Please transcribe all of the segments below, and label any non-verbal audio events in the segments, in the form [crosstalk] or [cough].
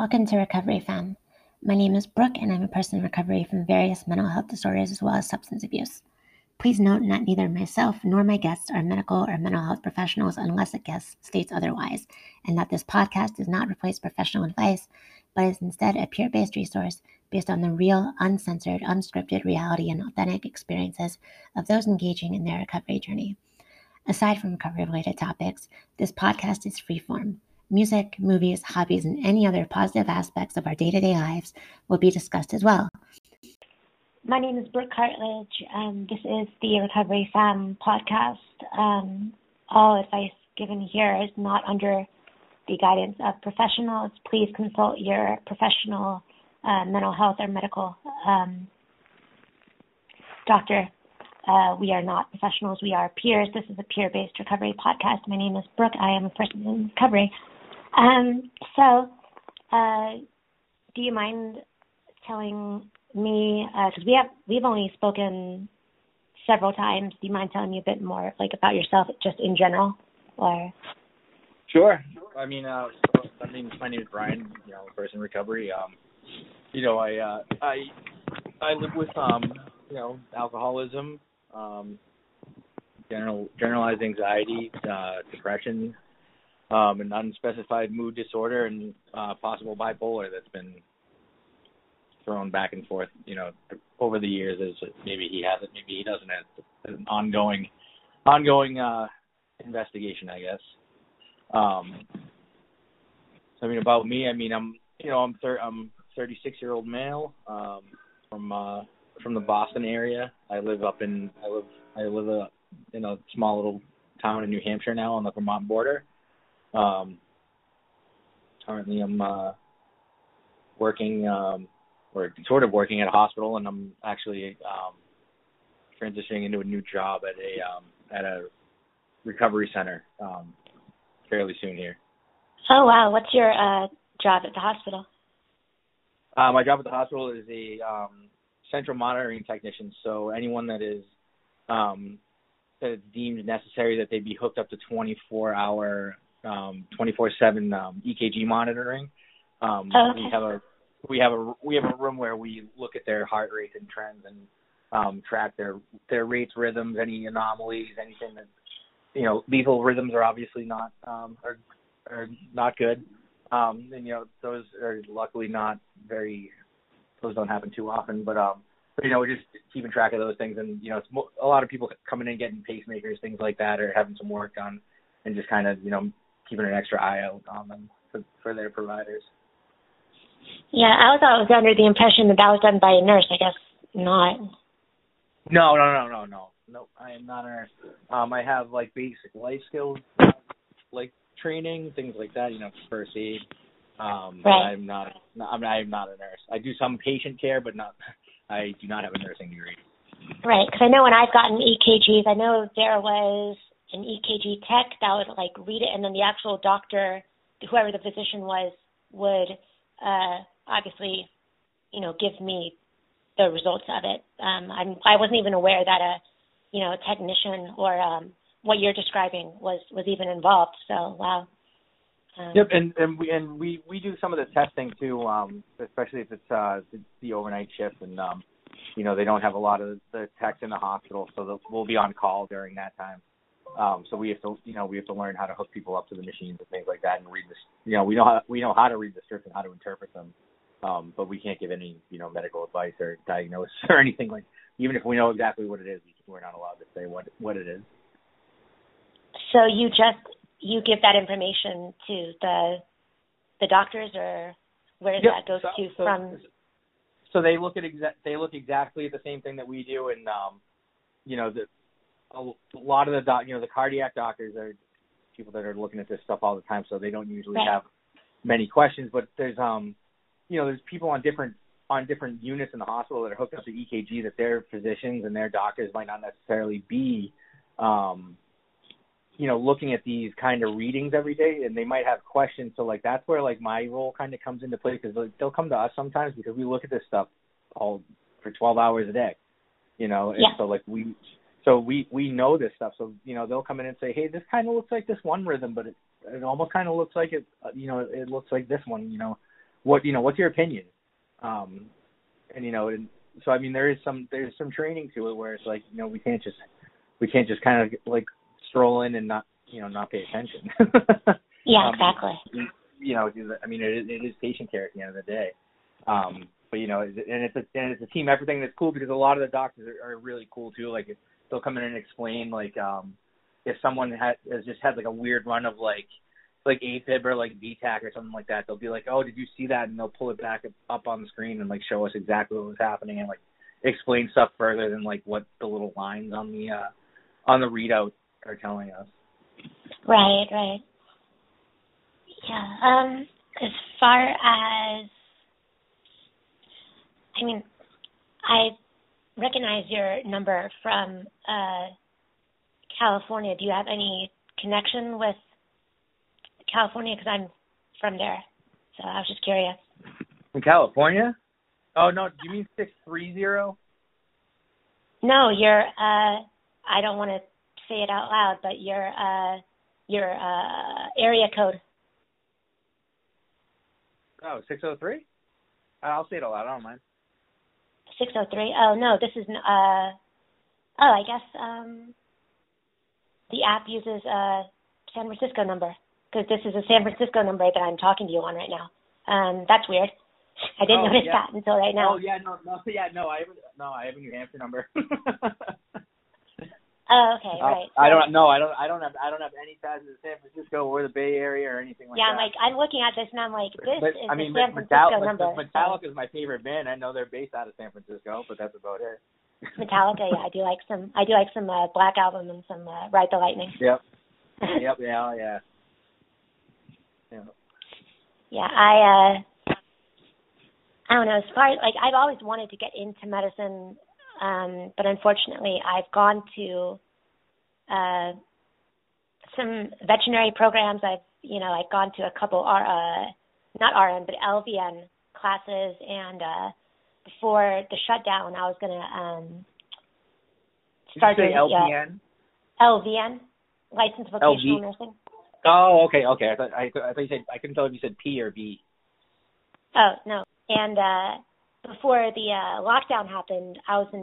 Welcome to Recovery Fam. My name is Brooke, and I'm a person in recovery from various mental health disorders as well as substance abuse. Please note that neither myself nor my guests are medical or mental health professionals unless a guest states otherwise, and that this podcast does not replace professional advice, but is instead a peer based resource based on the real, uncensored, unscripted reality and authentic experiences of those engaging in their recovery journey. Aside from recovery related topics, this podcast is freeform. Music, movies, hobbies, and any other positive aspects of our day to day lives will be discussed as well. My name is Brooke Cartledge, and this is the Recovery Fam podcast. Um, all advice given here is not under the guidance of professionals. Please consult your professional uh, mental health or medical um, doctor. Uh, we are not professionals, we are peers. This is a peer based recovery podcast. My name is Brooke. I am a person in recovery. Um, so, uh, do you mind telling me because uh, we have we've only spoken several times. Do you mind telling me a bit more, like about yourself, just in general, or? Sure. I mean, uh, I mean, my name is Brian. You know, person in recovery. Um, you know, I uh, I I live with um, you know, alcoholism, um, general generalized anxiety, uh, depression, um, an unspecified mood disorder and uh, possible bipolar that's been thrown back and forth, you know, over the years. As maybe he has it, maybe he doesn't. It's an ongoing, ongoing uh, investigation, I guess. Um, I mean, about me, I mean, I'm, you know, I'm thir- I'm 36 year old male um, from uh, from the Boston area. I live up in I live I live a, uh, in a small little town in New Hampshire now on the Vermont border. Um, currently, I'm uh, working um, or sort of working at a hospital, and I'm actually um, transitioning into a new job at a um, at a recovery center um, fairly soon here. Oh wow! What's your uh, job at the hospital? Uh, my job at the hospital is a um, central monitoring technician. So anyone that is um, that deemed necessary that they be hooked up to 24 hour um, 24/7 um, EKG monitoring. Um, oh, okay. We have a we have a we have a room where we look at their heart rates and trends and um, track their their rates, rhythms, any anomalies, anything that you know lethal rhythms are obviously not um, are are not good. Um, and you know those are luckily not very those don't happen too often, but um, but you know we're just keeping track of those things and you know it's mo- a lot of people coming in getting pacemakers, things like that, or having some work done, and just kind of you know keeping an extra eye out on them for, for their providers. Yeah, I was always under the impression that that was done by a nurse. I guess not. No, no, no, no, no, no. I am not a nurse. Um, I have like basic life skills, like training, things like that. You know, first aid. Um, right. I'm not. I'm, I'm not a nurse. I do some patient care, but not. [laughs] I do not have a nursing degree. Right, because I know when I've gotten EKGs, I know there was an EKG tech that would like read it, and then the actual doctor, whoever the physician was, would uh, obviously, you know, give me the results of it. Um, I'm I wasn't even aware that a, you know, a technician or um, what you're describing was was even involved. So wow. Um, yep, and and we and we we do some of the testing too, um, especially if it's uh, the, the overnight shift, and um, you know they don't have a lot of the techs in the hospital, so we'll be on call during that time. Um, so we have to, you know, we have to learn how to hook people up to the machines and things like that, and read this. You know, we know how we know how to read the scripts and how to interpret them, um, but we can't give any, you know, medical advice or diagnosis [laughs] or anything like. Even if we know exactly what it is, we're not allowed to say what what it is. So you just you give that information to the the doctors, or where does yep. that go so, to so, from? So they look at exa- they look exactly at the same thing that we do, and um, you know the a lot of the doc, you know, the cardiac doctors are people that are looking at this stuff all the time, so they don't usually right. have many questions. But there's um, you know, there's people on different on different units in the hospital that are hooked up to EKG that their physicians and their doctors might not necessarily be, um, you know, looking at these kind of readings every day, and they might have questions. So like that's where like my role kind of comes into play because like, they'll come to us sometimes because we look at this stuff all for 12 hours a day, you know, and yeah. so like we so we we know this stuff. So you know they'll come in and say, hey, this kind of looks like this one rhythm, but it it almost kind of looks like it. uh, You know, it looks like this one. You know, what you know, what's your opinion? Um, and you know, and so I mean, there is some there's some training to it where it's like you know we can't just we can't just kind of like stroll in and not you know not pay attention. [laughs] Yeah, Um, exactly. you know, I mean, it is, it is patient care at the end of the day. Um, but you know, and it's a and it's a team effort thing that's cool because a lot of the doctors are, are really cool too. Like they'll come in and explain like um if someone had has just had like a weird run of like like AFib or like V-tach or something like that, they'll be like, "Oh, did you see that?" and they'll pull it back up on the screen and like show us exactly what was happening and like explain stuff further than like what the little lines on the uh on the readout are telling us. Right, right. Yeah. Um, as far as, I mean, I recognize your number from uh, California. Do you have any connection with California? Because I'm from there, so I was just curious. In California? Oh no, do you mean six three zero? No, your uh, I don't want to say it out loud, but your uh, your uh, area code. Oh, six oh three? I'll say it aloud, I don't mind. Six oh three. Oh no, this is uh oh I guess um the app uses a San Francisco number because this is a San Francisco number that I'm talking to you on right now. Um, that's weird. I didn't Oh, notice yeah. that until right now. Oh yeah, no, no, [laughs] yeah, no. I have no, I have a New Hampshire number. [laughs] Oh, okay, Uh, right. I don't. know. I don't. I don't have. I don't have any ties to San Francisco or the Bay Area or anything like that. yeah, I'm like I'm looking at this and I'm like, this but, is I mean, the San Metallica, Francisco number. so- Metallica is my favorite band. I know they're based out of San Francisco, but that's about it. Metallica, yeah, I do like some. I do like some uh, Black Album and some uh, Ride the Lightning. Yep. [laughs] yep. Yeah. Yeah. Yeah. yeah, I uh I don't know, as far as, like I've always wanted to get into medicine, um, but unfortunately I've gone to uh some veterinary programs. I've you know, I've gone to a couple R uh not RN but LVN classes and uh before the shutdown I was gonna um Did you say doing yeah, LVN, licensed vocational LV? nursing. Oh, okay, okay. I thought I, I thought you said I couldn't tell if you said P or V. Oh no! And uh, before the uh, lockdown happened, I was in,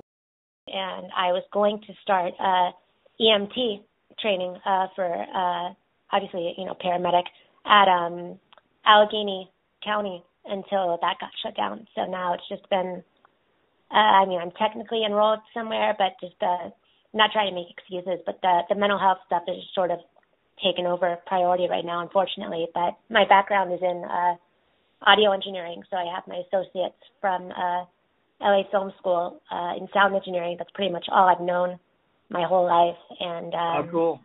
and I was going to start uh, EMT training uh, for uh, obviously you know paramedic at um, Allegheny County until that got shut down. So now it's just been. Uh, I mean, I'm technically enrolled somewhere, but just uh, not trying to make excuses. But the the mental health stuff is sort of taken over priority right now, unfortunately. But my background is in. Uh, audio engineering. So I have my associates from uh, LA Film School uh, in sound engineering. That's pretty much all I've known my whole life. And um, oh, cool.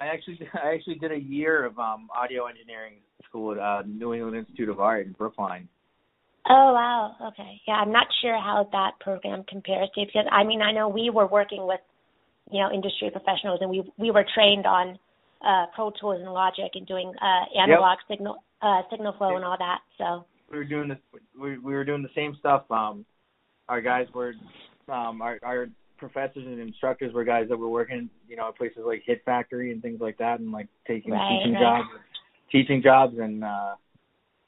I actually [laughs] I actually did a year of um audio engineering school at uh, New England Institute of Art in Brookline. oh wow, okay, yeah, I'm not sure how that program compares to because I mean I know we were working with you know industry professionals and we we were trained on uh, Pro Tools and Logic and doing uh, analog signal uh, signal flow and all that. So we were doing this we we were doing the same stuff um our guys were um our our professors and instructors were guys that were working you know at places like hit factory and things like that and like taking Right, teaching right. jobs teaching jobs and uh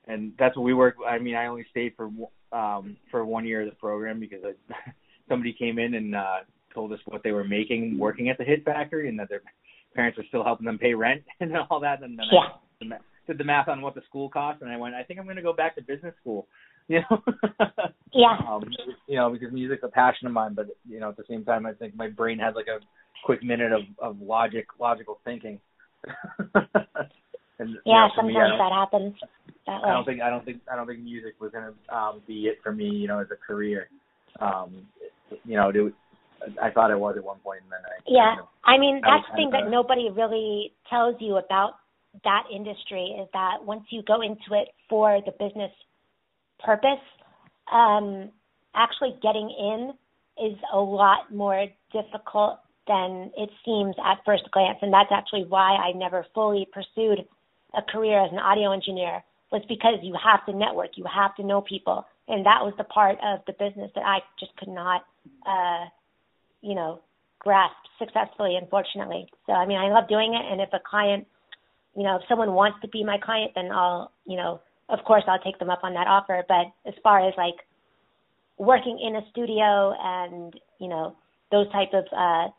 and that's what we work i mean i only stayed for um for one year of the program because I, [laughs] somebody came in and uh told us what they were making working at the hit factory and that their parents were still helping them pay rent [laughs] and all that and then I, yeah, ma- did the math on what the school cost, and I went, I think I'm going to go back to business school. You know, [laughs] yeah, um, you know, because music's a passion of mine, but you know, at the same time, I think my brain has like a quick minute of of logic, logical thinking. [laughs] and you yeah. know, for me, Sometimes that happens that. I don't think I don't think I don't think music was going to um, be it for me. You know, as a career. Um, you know, it, I thought it was at one point, and then I. Yeah, You know, I mean that's the thing that of- nobody really tells you about that industry is that once you go into it for the business purpose, um, actually getting in is a lot more difficult than it seems at first glance, and that's actually why I never fully pursued a career as an audio engineer was because you have to network, you have to know people, and that was the part of the business that I just could not, uh, you know, grasp successfully, unfortunately. So, I mean, I love doing it, and if a client you know, if someone wants to be my client, then I'll, you know, of course I'll take them up on that offer. But as far as like working in a studio and, you know, those type of uh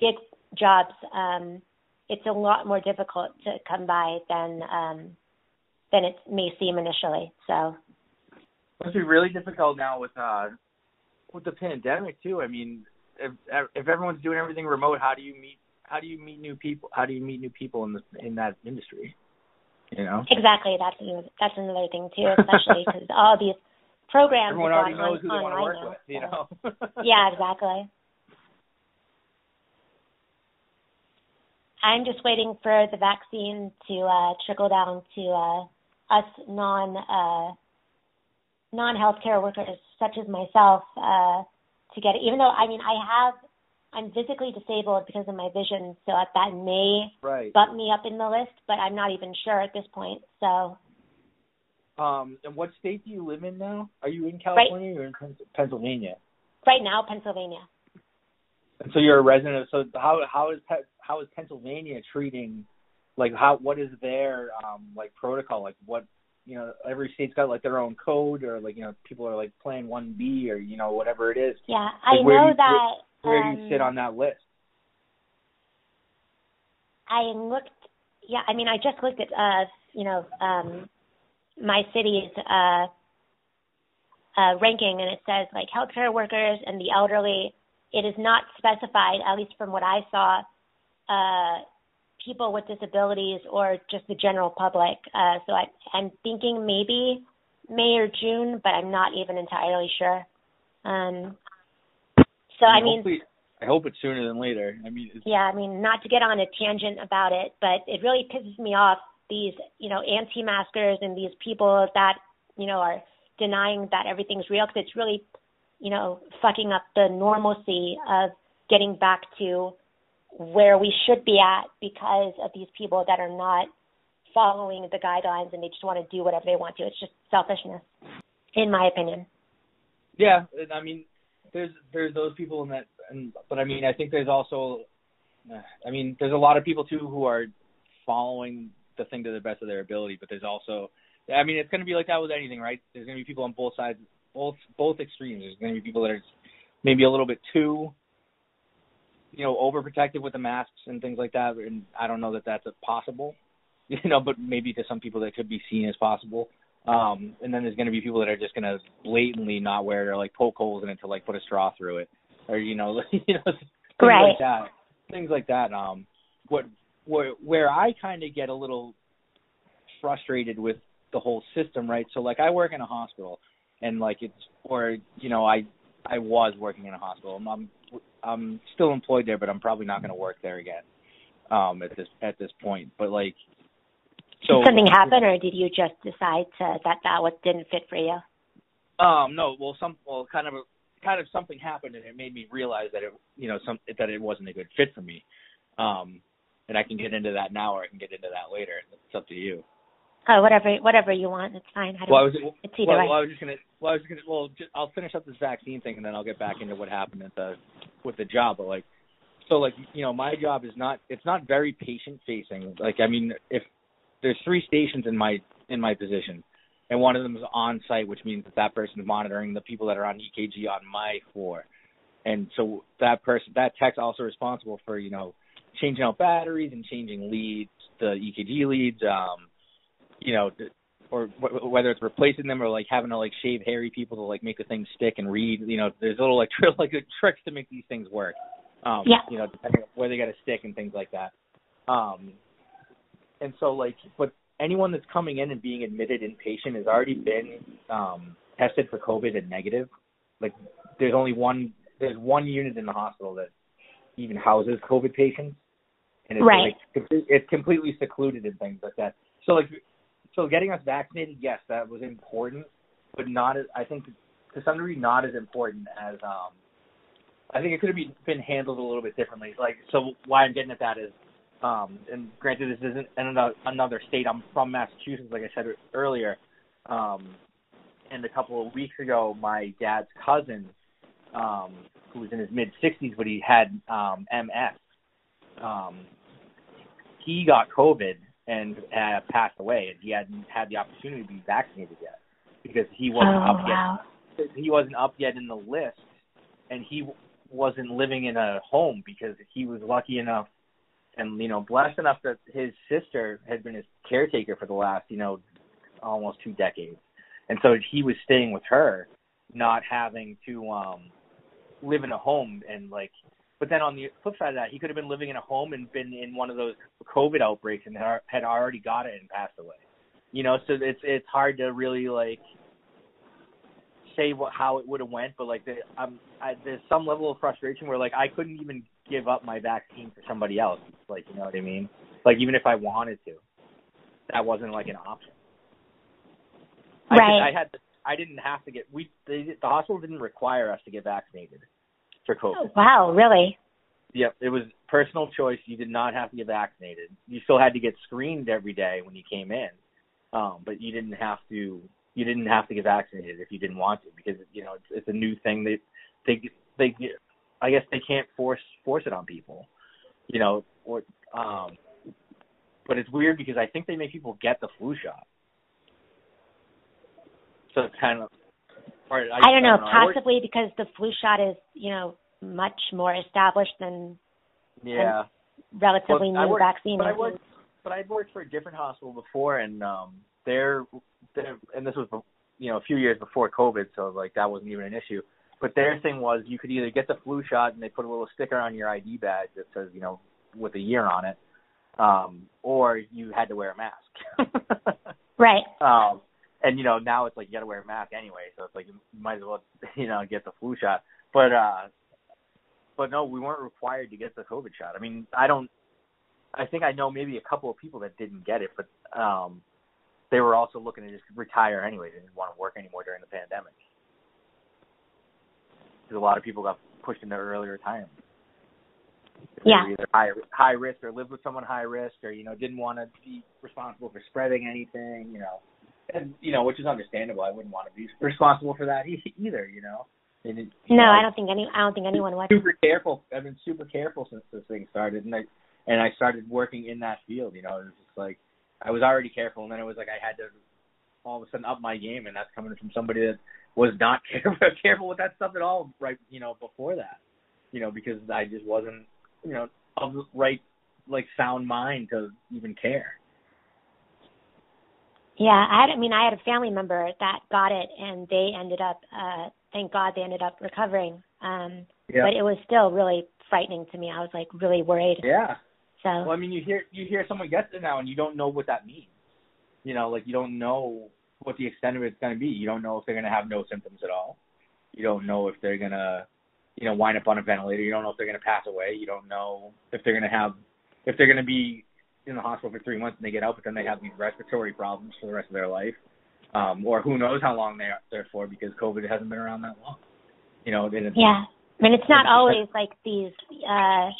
gig jobs, um, it's a lot more difficult to come by than um than it may seem initially. So it must be really difficult now with uh with the pandemic too. I mean, if if everyone's doing everything remote, how do you meet how do you meet new people? How do you meet new people in the in that industry? You know. Exactly. That's that's another thing too, especially because all these programs. Everyone already knows on, who they want to work now, with. You so. know. [laughs] yeah, exactly. I'm just waiting for the vaccine to uh, trickle down to uh, us non uh, non healthcare workers such as myself uh, to get it. Even though I mean I have I'm physically disabled because of my vision, so that may right. bump me up in the list, but I'm not even sure at this point. So Um, and what state do you live in now? Are you in California or in Pennsylvania? right now, Pennsylvania. And so you're a resident. Of, so how how is how is Pennsylvania treating? Like how what is their um like protocol? Like what you know every state's got like their own code or like you know people are like playing one B or you know whatever it is. Yeah, I Like, where know you- that. Where um, do you sit on that list? I looked. Yeah, I mean, I just looked at uh, you know, um, my city's uh, uh, ranking, and it says like healthcare workers and the elderly. It is not specified, at least from what I saw, uh, people with disabilities or just the general public. Uh, so I, I'm thinking maybe May or June, but I'm not even entirely sure. Um, so I mean, I hope it's sooner than later. I mean, it's, yeah, I mean, not to get on a tangent about it, but it really pisses me off these, you know, anti-maskers and these people that, you know, are denying that everything's real because it's really, you know, fucking up the normalcy of getting back to where we should be at because of these people that are not following the guidelines and they just want to do whatever they want to. It's just selfishness, in my opinion. yeah. and I mean, there's there's those people in that, and but I mean, I think there's also, I mean, there's a lot of people too who are following the thing to the best of their ability, but there's also, I mean, it's going to be like that with anything, right? There's going to be people on both sides, both both extremes. There's going to be people that are maybe a little bit too, you know, overprotective with the masks and things like that, and I don't know that that's possible, [laughs] you know, but maybe to some people that could be seen as possible. Um, and then there's going to be people that are just going to blatantly not wear it or like poke holes in it to like put a straw through it, or you know, [laughs] you know, things Right. like that, things like that. Um, what where where I kind of get a little frustrated with the whole system, right? So like I work in a hospital, and like it's or you know I I was working in a hospital. I'm I'm, I'm still employed there, but I'm probably not going to work there again um at this at this point. But like so did something happen, or did you just decide to, that that was didn't fit for you? Um, no, well, some, well, kind of, a, kind of something happened, and it made me realize that it, you know, some that it wasn't a good fit for me. Um, and I can get into that now, or I can get into that later. It's up to you. Oh, whatever, whatever you want. It's fine. I. Well, I was, it's either well, way. well, I was just gonna, well, I was gonna, well, just, I'll finish up this vaccine thing, and then I'll get back into what happened at the, with the job. But like, so like, you know, my job is not, it's not very patient facing. Like, I mean, if there's three stations in my in my position, and one of them is on site, which means that that person is monitoring the people that are on EKG on my floor, and so that person, that tech's also responsible for you know changing out batteries and changing leads, the EKG leads, um, you know, or wh- whether it's replacing them or like having to like shave hairy people to like make the thing stick and read. You know, there's little like [laughs] tri- like tricks to make these things work. Um, Yeah. You know, depending on where they got to stick and things like that. Um, and so like, but anyone that's coming in and being admitted inpatient has already been um, tested for COVID and negative. Like, there's only one. There's one unit in the hospital that even houses COVID patients, and it's Right. like it's completely secluded and things like that. So like, so getting us vaccinated, yes, that was important, but not as I think to some degree not as important as um. I think it could have been, been handled a little bit differently. Like, so why I'm getting at that is, um, and granted this isn't another, another state. I'm from Massachusetts, like I said earlier. Um, and a couple of weeks ago, my dad's cousin, um, who was in his mid 60s, but he had um, MS. Um, he got COVID and had passed away, and he hadn't had the opportunity to be vaccinated yet because he wasn't oh, up wow. yet. He wasn't up yet in the list, and he wasn't living in a home because he was lucky enough and you know blessed enough that his sister had been his caretaker for the last you know almost two decades, and so he was staying with her, not having to um live in a home and like. But then on the flip side of that, he could have been living in a home and been in one of those COVID outbreaks and had already got it and passed away. You know, so it's it's hard to really like say what how it would have went, but like the, um, I, there's some level of frustration where like I couldn't even give up my vaccine for somebody else. Like you know what I mean? Like even if I wanted to, that wasn't like an option. Right. I, I had I didn't have to get we the, the hospital didn't require us to get vaccinated for COVID. Oh, wow, really? Yep, it was personal choice. You did not have to get vaccinated. You still had to get screened every day when you came in, um, but you didn't have to. You didn't have to get vaccinated if you didn't want to because you know it's, it's a new thing. They they they I guess they can't force force it on people, you know. Or um, but it's weird because I think they make people get the flu shot. So it's kind of. Or I, I don't know, I don't know. possibly because the flu shot is, you know, much more established than Yeah. relatively Well, new worked- vaccine. But I worked, but I worked for a different hospital before, and um, they're, they're and this was you know a few years before COVID, so like that wasn't even an issue. But their thing was you could either get the flu shot and they put a little sticker on your ID badge that says you know with a year on it, um, or you had to wear a mask. [laughs] Right. um, and you know now it's like you got to wear a mask anyway, so it's like you might as well [laughs] you know get the flu shot. But uh, but no, we weren't required to get the COVID shot. I mean, I don't. I think I know maybe a couple of people that didn't get it, but um, they were also looking to just retire anyway. They didn't want to work anymore during the pandemic. Because a lot of people got pushed into early retirement. They Yeah. either high high risk or lived with someone high risk, or you know didn't want to be responsible for spreading anything. You know, and you know which is understandable. I wouldn't want to be responsible for that either. You know. And it, you No, know, I don't think any. I don't think anyone would. super careful. I've been super careful since this thing started, and I and I started working in that field. You know, it was just like I was already careful, and then it was like I had to all of a sudden up my game, and that's coming from somebody that was not [laughs] careful careful with that stuff at all. Right, you know, before that, you know, because I just wasn't, you know, of the right like sound mind to even care. Yeah, I had. I mean, I had a family member that got it, and they ended up. uh Thank God, they ended up recovering. Um Yeah. But it was still really frightening to me. I was like really worried. Yeah. So Well, I mean, you hear you hear someone gets it now, and you don't know what that means. You know, like you don't know what the extent of it's going to be. You don't know if they're going to have no symptoms at all. You don't know if they're going to, you know, wind up on a ventilator. You don't know if they're going to pass away. You don't know if they're going to have, if they're going to be in the hospital for three months and they get out, but then they have these respiratory problems for the rest of their life, um, or who knows how long they're there for because COVID hasn't been around that long. You know, it's, yeah, I mean, it's not always like these. uh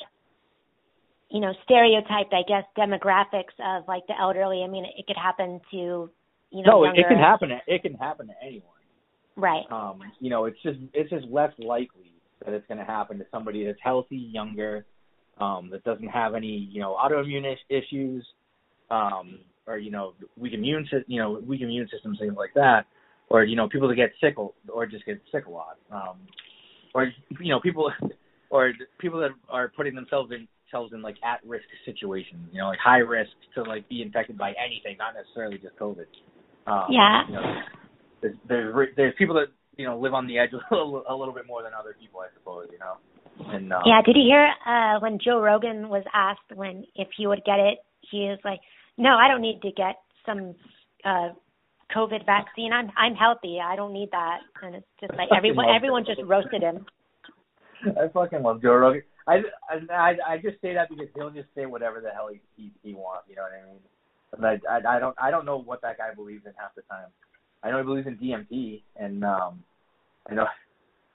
you know, stereotyped, I guess, demographics of like the elderly. I mean, it could happen to, you know, no, it, younger, it can happen. To, it can happen to anyone. Right. um, you know, it's just it's just less likely that it's going to happen to somebody that's healthy, younger, um, that doesn't have any you know autoimmune is- issues, um, or you know weak immune you know weak immune systems, things like that, or you know people that get sick or, or just get sick a lot, um, or you know people or people that are putting themselves in themselves in like at risk situations, you know, like high risk to like be infected by anything, not necessarily just COVID. Um, Yeah. You know, there's, there's there's people that you know live on the edge [laughs] a little, a little bit more than other people, I suppose. You know, and um, Yeah, did you hear uh when Joe Rogan was asked when if he would get it, he was like, "No, I don't need to get some uh COVID vaccine. I'm I'm healthy. I don't need that." And it's just like [laughs] everyone everyone just roasted him. [laughs] I fucking love Joe Rogan. I, I just say that because he'll just say whatever the hell he he, he wants. You know what I mean? And I, I I don't I don't know what that guy believes in half the time. I know he believes in DMT, and um, I know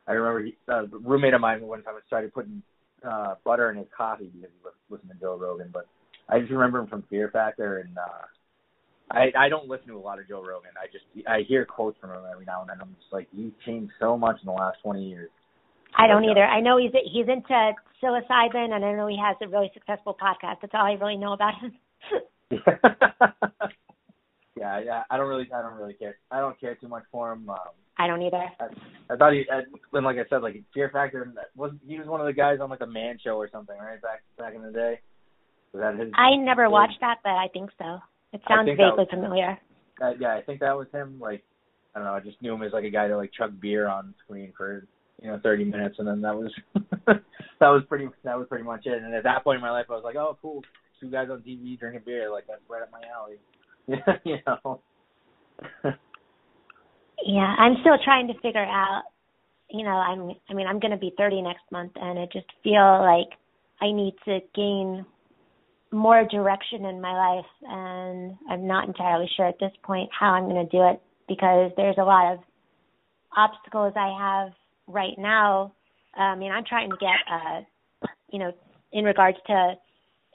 I remember he, a roommate of mine one time started putting uh butter in his coffee because he was listening to Joe Rogan. But I just remember him from Fear Factor, and uh, I I don't listen to a lot of Joe Rogan. I just I hear quotes from him every now and then. I'm just like, you've changed so much in the last 20 years. I don't either. I know he's he's into psilocybin, and I know he has a really successful podcast. That's all I really know about him. [laughs] yeah, yeah. I don't really, I don't really care. I don't care too much for him. Um, I don't either. I, I thought he, I, and like I said, like Fear Factor was he was one of the guys on like a Man Show or something, right? Back back in the day. Was that his? I never his, watched that, but I think so. It sounds vaguely was, familiar. Uh, yeah, I think that was him. Like, I don't know. I just knew him as like a guy that like chugged beer on screen for you know 30 minutes, and then that was [laughs] that was pretty that was pretty much it. And at that point in my life, I was like, oh, cool, two guys on TV drinking beer, like that's right up my alley. [laughs] you know. yeah, I'm still trying to figure out. You know, I'm. I mean, I'm going to be 30 next month, and I just feel like I need to gain more direction in my life, and I'm not entirely sure at this point how I'm going to do it because there's a lot of obstacles I have right now. I mean, I'm trying to get, uh, you know, in regards to,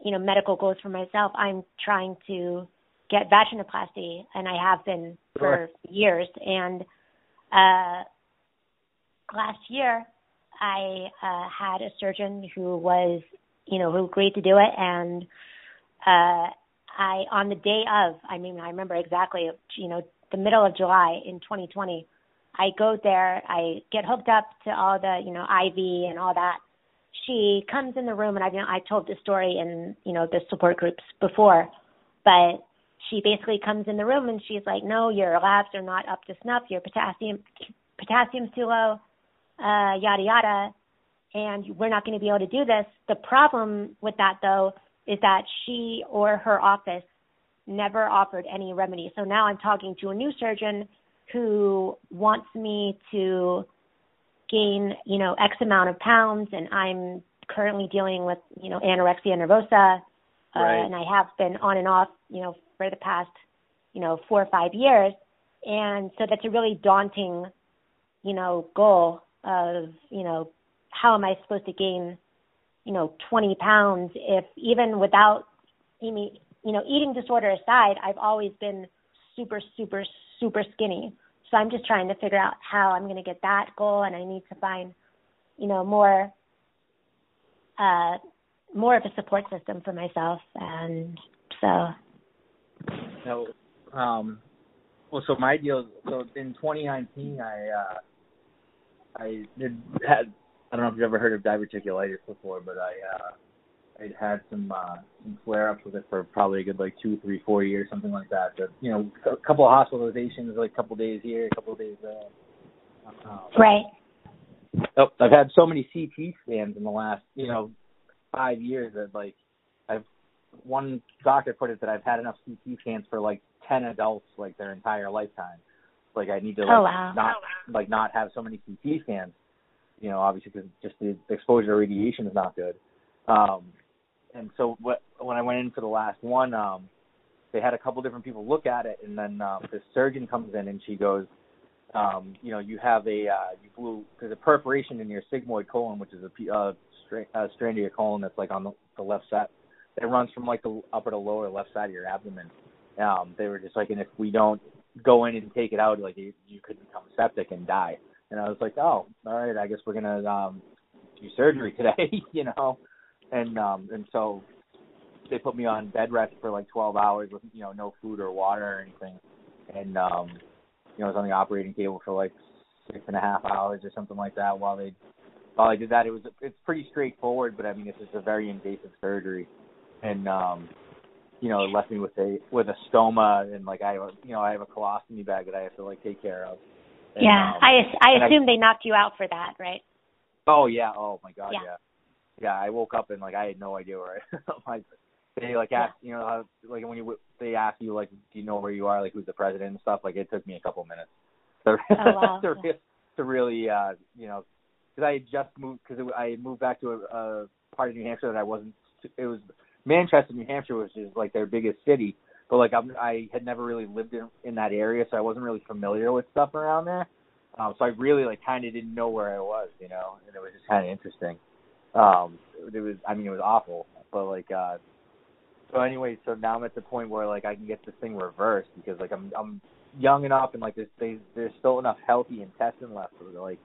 you know, medical goals for myself. I'm trying to get vaginoplasty, and I have been for years. And uh, last year, I uh, had a surgeon who was you know, who agreed to do it. And uh, I, on the day of, I mean, I remember exactly, you know, the middle of July in 2020, I go there, I get hooked up to all the, you know, IV and all that. She comes in the room, and I've, you know, I told the story in, you know, the support groups before, but she basically comes in the room and she's like, "No, your labs are not up to snuff. Your potassium, potassium's too low, uh, yada yada." and we're not going to be able to do this. The problem with that, though, is that she or her office never offered any remedy. So now I'm talking to a new surgeon who wants me to gain, you know, X amount of pounds, and I'm currently dealing with, you know, anorexia nervosa, uh, right. and I have been on and off, you know, for the past, you know, four or five years, and so that's a really daunting, you know, goal of, you know, how am I supposed to gain, you know, 20 pounds if even without, you know, eating disorder aside, I've always been super, super, super skinny. So I'm just trying to figure out how I'm going to get that goal, and I need to find, you know, more, uh, more of a support system for myself, and so. So, um, well, so my deal. So in 2019, I uh, I did had I don't know if you've ever heard of diverticulitis before, but I uh I'd had some uh some flare ups with it for probably a good like two, three, four years, something like that. But you know, a couple of hospitalizations, like a couple of days here, a couple of days there. Um, right. Oh, I've had so many CT scans in the last, you know, five years that like I've one doctor put it that I've had enough CT scans for like ten adults like their entire lifetime. Like I need to like oh, wow. not like not have so many CT scans you know, obviously because just the exposure to radiation is not good. Um, and so what, when I went in for the last one, um, they had a couple different people look at it, and then um, the surgeon comes in and she goes, um, you know, you have a uh, you blew there's a perforation in your sigmoid colon, which is a uh, stra- uh, strand of your colon that's like on the, the left side. It runs from like the upper to lower left side of your abdomen. Um, they were just like, and if we don't go in and take it out, like you, you could become septic and die and I was like, oh, all right, I guess we're gonna um do surgery [laughs] today, you know, and um and so they put me on bed rest for like 12 hours with you know no food or water or anything, and um you know I was on the operating table for like six and a half hours or something like that while they while I did that. It was it's pretty straightforward, but I mean it's just a very invasive surgery, and um you know it left me with a with a stoma and like I have a, you know I have a colostomy bag that I have to like take care of and, yeah, um, I I assume I, they knocked you out for that, right? Oh yeah. Oh my god. Yeah. Yeah. Yeah I woke up and like I had no idea where. I, [laughs] like they like asked you know how, like when you they ask you like do you know where you are like who's the president and stuff like it took me a couple minutes [laughs] to oh, wow. [laughs] to, yeah. to really uh you know because I had just moved because I had moved back to a, a part of New Hampshire that I wasn't it was Manchester New Hampshire which is like their biggest city but like I'm, I had never really lived in in that area, so I wasn't really familiar with stuff around there. Um, so I really like kind of didn't know where I was, you know, and it was just kind of interesting. Um, it was, I mean, it was awful, but like, uh, so anyway, so now I'm at the point where like I can get this thing reversed because like I'm I'm young enough and like there's they, there's still enough healthy intestine left so like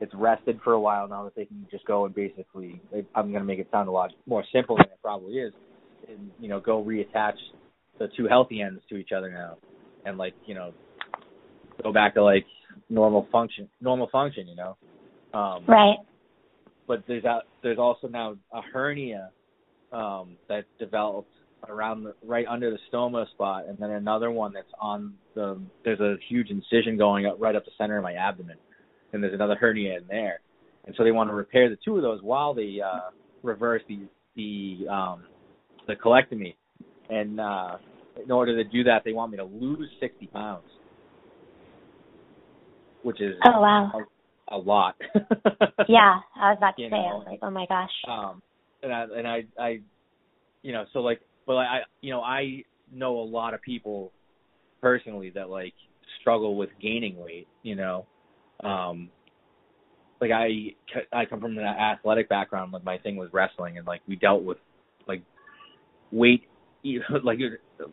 it's rested for a while now that they can just go and basically I'm gonna make it sound a lot more simple than it probably is, and you know go reattach the two healthy ends to each other now, and like you know, go back to like normal function, normal function, you know. Um, right. But there's a, there's also now a hernia um, that developed around the, right under the stoma spot, and then another one that's on the. There's a huge incision going up right up the center of my abdomen, and there's another hernia in there, and so they want to repair the two of those while they uh, reverse the the um, the colectomy, and uh, in order to do that, they want me to lose 60 pounds, which is oh wow a, a lot. [laughs] yeah, I was about to you say, know, I was like, oh my gosh. Um, and I and I I, you know, so like, but I you know I know a lot of people personally that like struggle with gaining weight. You know, um, like I I come from an athletic background. Like my thing was wrestling, and like we dealt with like weight You know, [laughs] like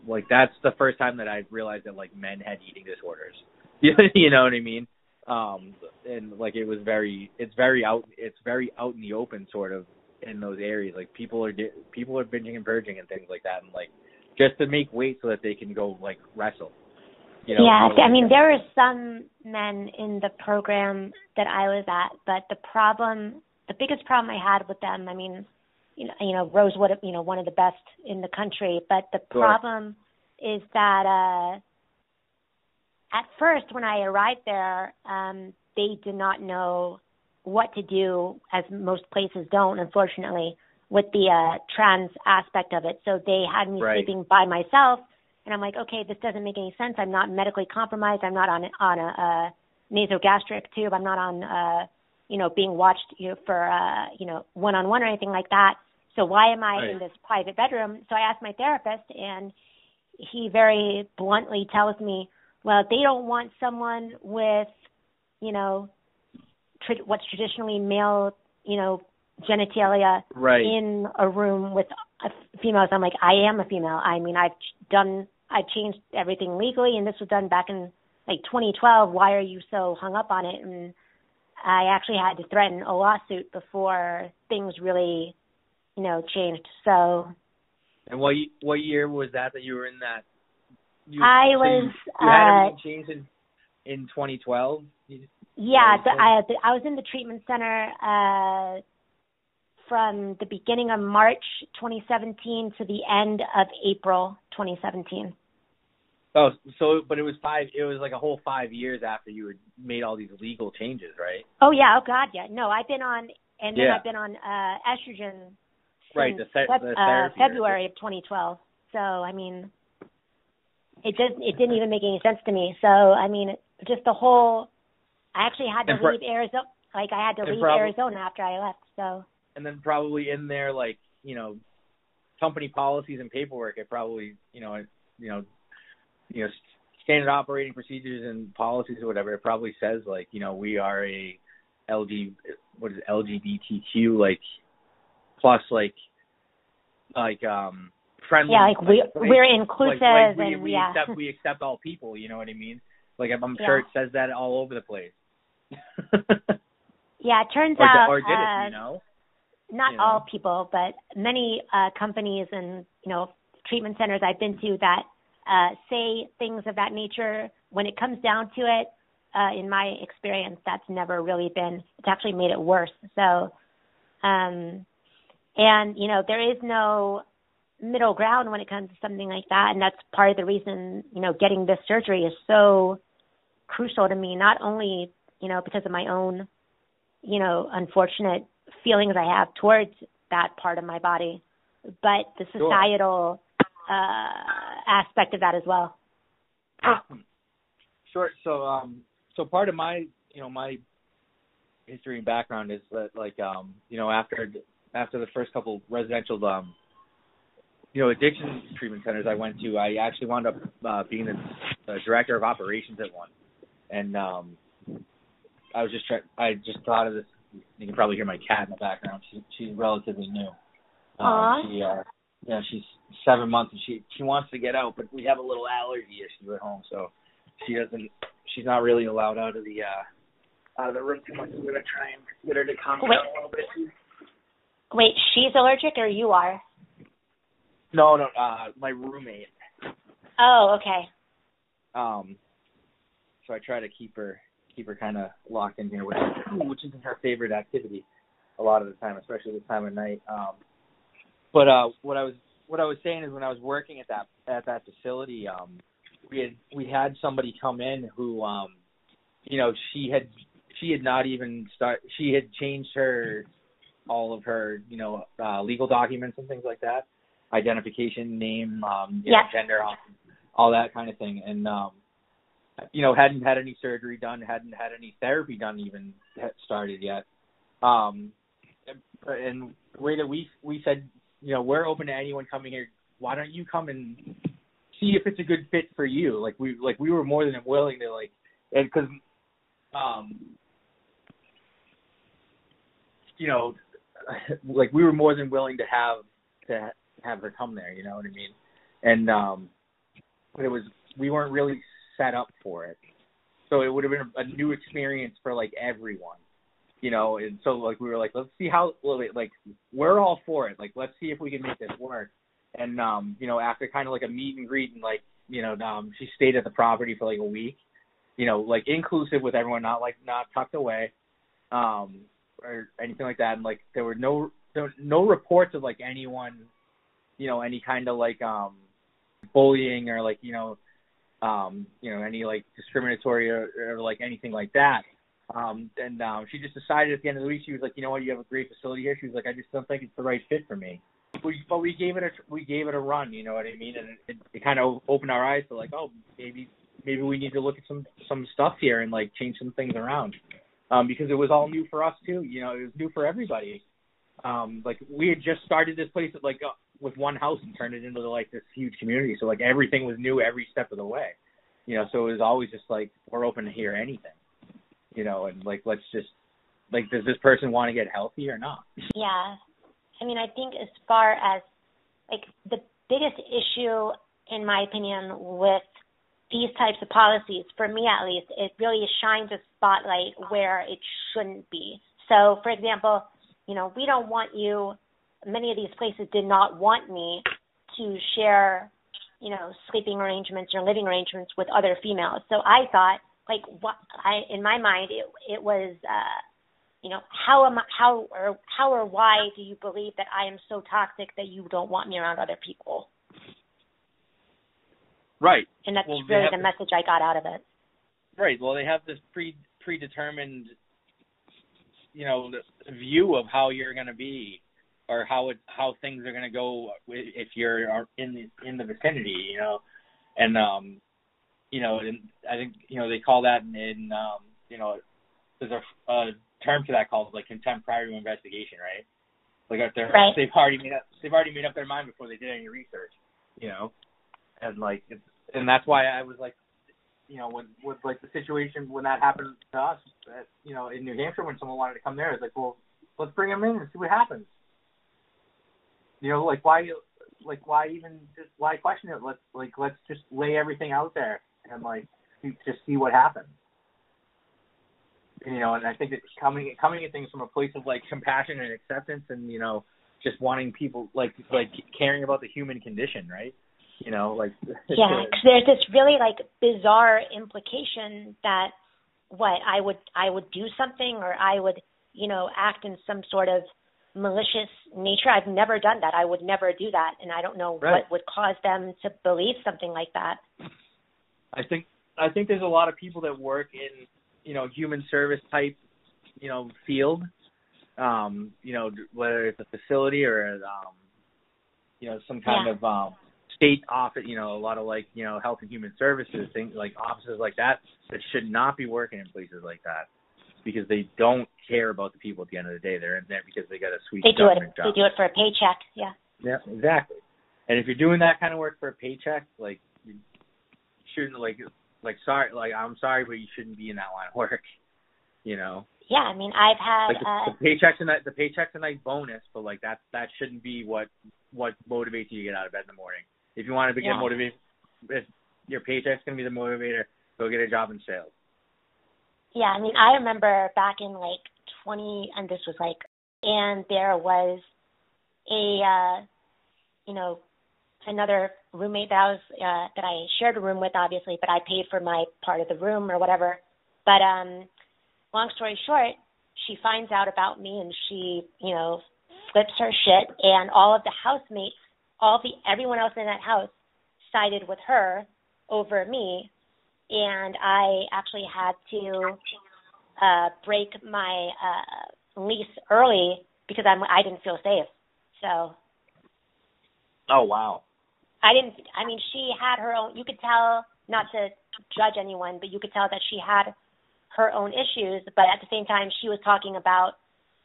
like that's the first time that I realized that like men had eating disorders. [laughs] you know what I mean? Um and like it was very it's very out it's very out in the open sort of in those areas. Like people are people are binging and purging and things like that and like just to make weight so that they can go like wrestle. You know, yeah, I mean there were some men in the program that I was at, but the problem the biggest problem I had with them, I mean, you know, you know, Rosewood, you know, one of the best in the country. But the sure. problem is that uh, at first, when I arrived there, um, they did not know what to do, as most places don't, unfortunately, with the uh, trans aspect of it. So they had me right. sleeping by myself, and I'm like, okay, this doesn't make any sense. I'm not medically compromised. I'm not on on a, a nasogastric tube. I'm not on. Uh, you know, being watched you know, for uh, you know, one on one or anything like that. So why am I right. in this private bedroom? So I asked my therapist, and he very bluntly tells me, well, they don't want someone with, you know, tra- what's traditionally male, you know, genitalia right. in a room with a females. I'm like, I am a female. I mean, I've done, I've changed everything legally, and this was done back in like 2012. Why are you so hung up on it? And I actually had to threaten a lawsuit before things really you know, changed. So. And what what year was that that you were in that? You, I so was. You, you had uh, everything changed in in 2012. Yeah, the, I I was in the treatment center uh, from the beginning of March 2017 to the end of April 2017. Oh, so but it was five. It was like a whole five years after you had made all these legal changes, right? Oh yeah. Oh God, yeah. No, I've been on, and then Yeah. I've been on uh, estrogen Right, the, the uh. February of 2012. So I mean, it did it didn't even make any sense to me. So I mean, just the whole. I actually had to pro- leave Arizona. Like I had to leave prob- Arizona after I left. So And then probably in there, like you know, company policies and paperwork. It probably you know, it, you know, you know, standard operating procedures and policies or whatever. It probably says like you know we are a LG what is it, LGBTQ like plus like like um friendly yeah, like we we're like, inclusive like we, and we yeah. accept we accept all people you know what i mean like i'm, I'm Yeah. sure it says that all over the place [laughs] yeah, it turns or, out or did uh, it you know not you know? all people, but many uh, companies and you know treatment centers I've been to that uh, say things of that nature. When it comes down to it, uh, in my experience, that's never really been. It's actually made it worse. So, um, and you know there is no middle ground when it comes to something like that, and that's part of the reason you know getting this surgery is so crucial to me. Not only you know because of my own you know unfortunate feelings I have towards that part of my body, but the Sure. societal uh, aspect of that as well. [clears throat] Sure. So, um, so part of my, you know, my history and background is that, like, um, you know, after after the first couple residential, um, you know, addiction treatment centers I went to, I actually wound up uh, being the, the director of operations at one, and um, I was just trying. I just thought of this. You can probably hear my cat in the background. She, she's relatively new. Um, she, uh, yeah, she's seven months and she she wants to get out, but we have a little allergy issue at home, so she doesn't. She's not really allowed out of the uh out of the room too much. We're gonna try and get her to calm down a little bit. Wait, she's allergic or you are? No, no, uh, my roommate. Oh, okay. Um, so I try to keep her keep her kind of locked in here, which which isn't her favorite activity a lot of the time, especially this time of night. Um, but uh, what I was what I was saying is when I was working at that at that facility, um, we had we had somebody come in who, um, you know, she had she had not even start she had changed her all of her you know uh, legal documents and things like that, identification, name, um, you yeah. know, gender, all, all that kind of thing, and um, you know hadn't had any surgery done, hadn't had any therapy done even started yet. Um, and the way that we we said, you know, we're open to anyone coming here. Why don't you come and see if it's a good fit for you? Like we like we were more than willing to like, and because, um, you know, [laughs] like we were more than willing to have to have her come there. You know what I mean? And um, but it was we weren't really set up for it, so it would have been a new experience for like everyone you know, and so like we were like, let's see how like we're all for it. Like let's see if we can make this work. And um, you know, after kind of like a meet and greet and like, you know, um she stayed at the property for like a week, you know, like inclusive with everyone, not like not tucked away, um, or anything like that. And like there were no there were no reports of like anyone, you know, any kind of like um bullying or like, you know, um, you know, any like discriminatory or, or like anything like that. Um, and um, she just decided at the end of the week, she was like, you know what, you have a great facility here. She was like, I just don't think it's the right fit for me. We, but we gave it a we gave it a run, you know what I mean, and it, it, it kind of opened our eyes to like, oh, maybe maybe we need to look at some some stuff here and like change some things around, um, because it was all new for us too. You know, it was new for everybody. Um, like we had just started this place at, like uh, with one house and turned it into like this huge community. So like everything was new every step of the way. You know, so it was always just like we're open to hear anything you know, and like let's just like does this person want to get healthy or not? Yeah. I mean, I think as far as like the biggest issue in my opinion with these types of policies, for me at least, it really shines a spotlight where it shouldn't be. So, for example, you know, we don't want you, many of these places did not want me to share, you know, sleeping arrangements or living arrangements with other females. So I thought like what I in my mind it it was uh you know how am I, how or how or why do you believe that I am so toxic that you don't want me around other people? Right. And that's well, really the message I got out of it. Right. Well, they have this pre predetermined you know view of how you're going to be or how it how things are going to go if you're in the in the vicinity, you know. And um you know, and I think you know they call that in, in um, you know, there's a, a term for that called like contempt prior to investigation, right? Like if they're right. they've already made up they've already made up their mind before they did any research, you know, and like it's and that's why I was like, you know, when with like the situation when that happened to us, at, you know, in New Hampshire when someone wanted to come there, it's like, well, let's bring them in and see what happens. You know, like why like why even just why question it? Let's like let's just lay everything out there and like just see what happens. You know, and I think it's coming coming at things from a place of like compassion and acceptance, and you know, just wanting people like like caring about the human condition, right? You know, like [laughs] yeah, because there's this really like bizarre implication that what I would I would do something or I would you know act in some sort of malicious nature. I've never done that. I would never do that, and I don't know right. what would cause them to believe something like that. I think I think there's a lot of people that work in you know human service type you know field. Um, you know whether it's a facility or um, you know some kind yeah. of um, state office. You know a lot of like you know health and human services things like offices like that that should not be working in places like that because they don't care about the people at the end of the day. They're in there because they got a sweet they do it. job. They do it for a paycheck. Yeah. Yeah, exactly. And if you're doing that kind of work for a paycheck, like you shouldn't like like sorry like I'm sorry, but you shouldn't be in that line of work. You know. Yeah, I mean I've had like the, uh, the paychecks and the paychecks a nice bonus, but like that that shouldn't be what what motivates you to get out of bed in the morning. If you want to get yeah. motivated, if your paycheck's gonna be the motivator, go get a job in sales. Yeah, I mean I remember back in like 20, and this was like, and there was a uh, you know another roommate that I was uh, that I shared a room with, obviously, but I paid for my part of the room or whatever. But um, long story short, she finds out about me and she, you know, flips her shit, and all of the housemates, all the everyone else in that house, sided with her over me, and I actually had to uh, break my uh, lease early because I'm I didn't feel safe. So. Oh wow. I didn't. I mean, she had her own. You could tell, not to judge anyone, but you could tell that she had her own issues. But at the same time, she was talking about,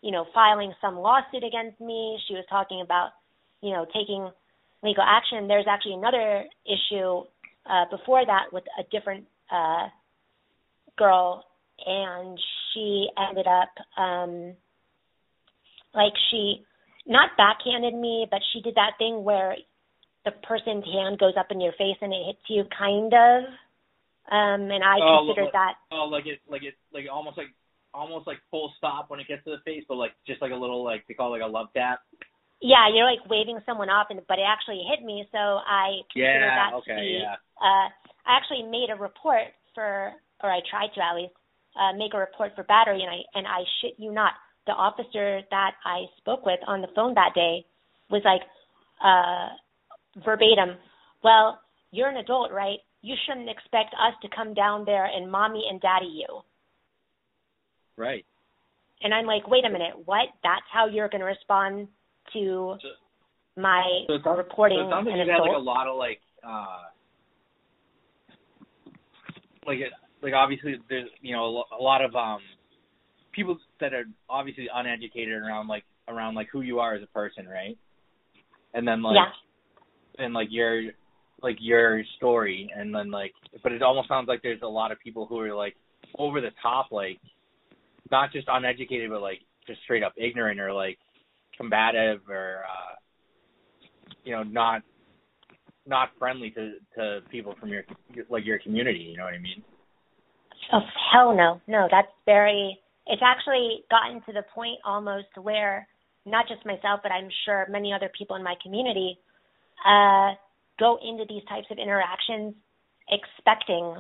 you know, filing some lawsuit against me. She was talking about, you know, taking legal action. There's actually another issue uh, before that with a different uh, girl, and she ended up, um, like she, not backhanded me, but she did that thing where the person's hand goes up in your face and it hits you, kind of. Um, and I oh, considered like, that. Oh, like it, like it, like almost like, almost like full stop when it gets to the face, but like just like a little like they call it like a love tap. Yeah, you're like waving someone off, and but it actually hit me, so I considered yeah, that okay, to be. Yeah. Uh, I actually made a report for, or I tried to at least, uh, make a report for battery, and I and I shit you not, the officer that I spoke with on the phone that day was like, uh, verbatim, well, you're an adult, right? You shouldn't expect us to come down there and mommy and daddy you. Right. And I'm like, wait a minute, what? That's how you're going to respond to so, my so reporting so it sounds like you had like a lot of like, uh, like like obviously there's you know a lot of um people that are obviously uneducated around like around like who you are as a person, right? And then like yeah and like your like your story and then like but it almost sounds like there's a lot of people who are like over the top like not just uneducated but like just straight up ignorant or like combative or uh you know not not friendly to to people from your like your community you know what i mean oh hell no no that's very it's actually gotten to the point almost where not just myself but i'm sure many other people in my community uh, go into these types of interactions expecting,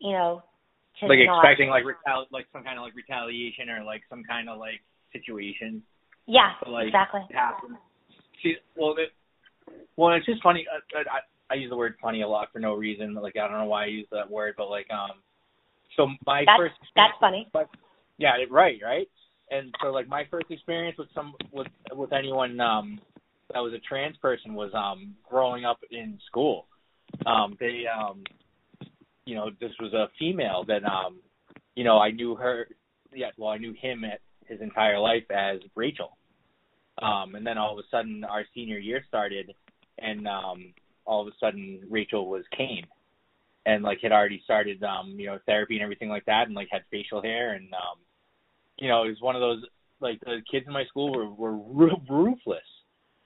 you know, to like not, expecting like retal- like some kind of like retaliation or like some kind of like situation. Yeah, to, like, exactly. Happen. See, well, it, well, it's just funny. I, I I use the word funny a lot for no reason. Like I don't know why I use that word, but like um, so my that's, first that's funny. But yeah, right, right. And so like my first experience with some with with anyone um that was a trans person was um growing up in school. Um they um you know, this was a female that um you know, I knew her yeah, well I knew him at his entire life as Rachel. Um and then all of a sudden our senior year started and um all of a sudden Rachel was Kane and like had already started um you know therapy and everything like that and like had facial hair and um you know it was one of those like the kids in my school were were ruthless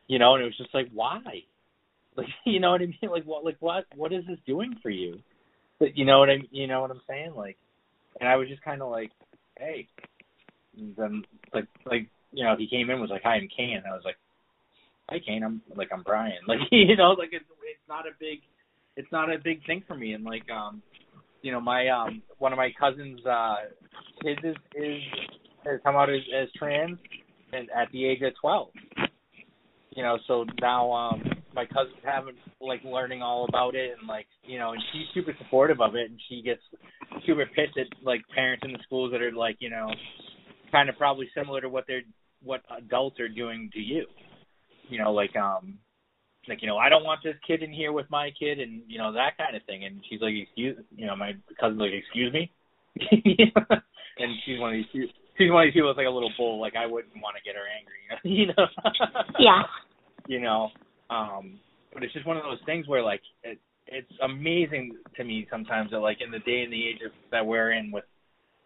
you know, and it was just like, why? Like, [laughs] you know what I mean? Like, what, like, what, what is this doing for you? But you know what I, you know what I'm saying? Like, and I was just kind of like, hey, and then like, like, you know, he came in was like, hi, I'm Kane. And I was like, hi, Kane. I'm like, I'm Brian. [laughs] Like, [laughs] you know, like it's it's not a big, it's not a big thing for me. And like, um, you know, my um, one of my cousins, uh, kids is is has come out as, as trans, and at the age of twelve you know, so now um my cousin's having like learning all about it and like you know, and she's super supportive of it and she gets super pissed at like parents in the schools that are like, you know, kind of probably similar to what they're what adults are doing to you. You know, like um like, you know, I don't want this kid in here with my kid and, you know, that kind of thing. And she's like, excuse you know, my cousin's like, excuse me [laughs] and she's one of these she's one of these people that's like a little bull, like I wouldn't want to get her angry, [laughs] you know. yeah you know. Um, but it's just one of those things where like it, it's amazing to me sometimes that like in the day and the age of, that we're in with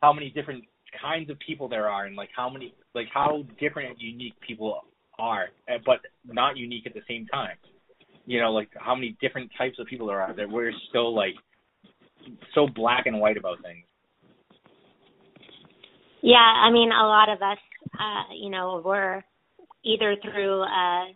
how many different kinds of people there are and like how many like how different and unique people are, eh, but not unique at the same time. You know, like how many different types of people there are that we're still like so black and white about things. Yeah, I mean, a lot of us, uh, you know, were either through uh,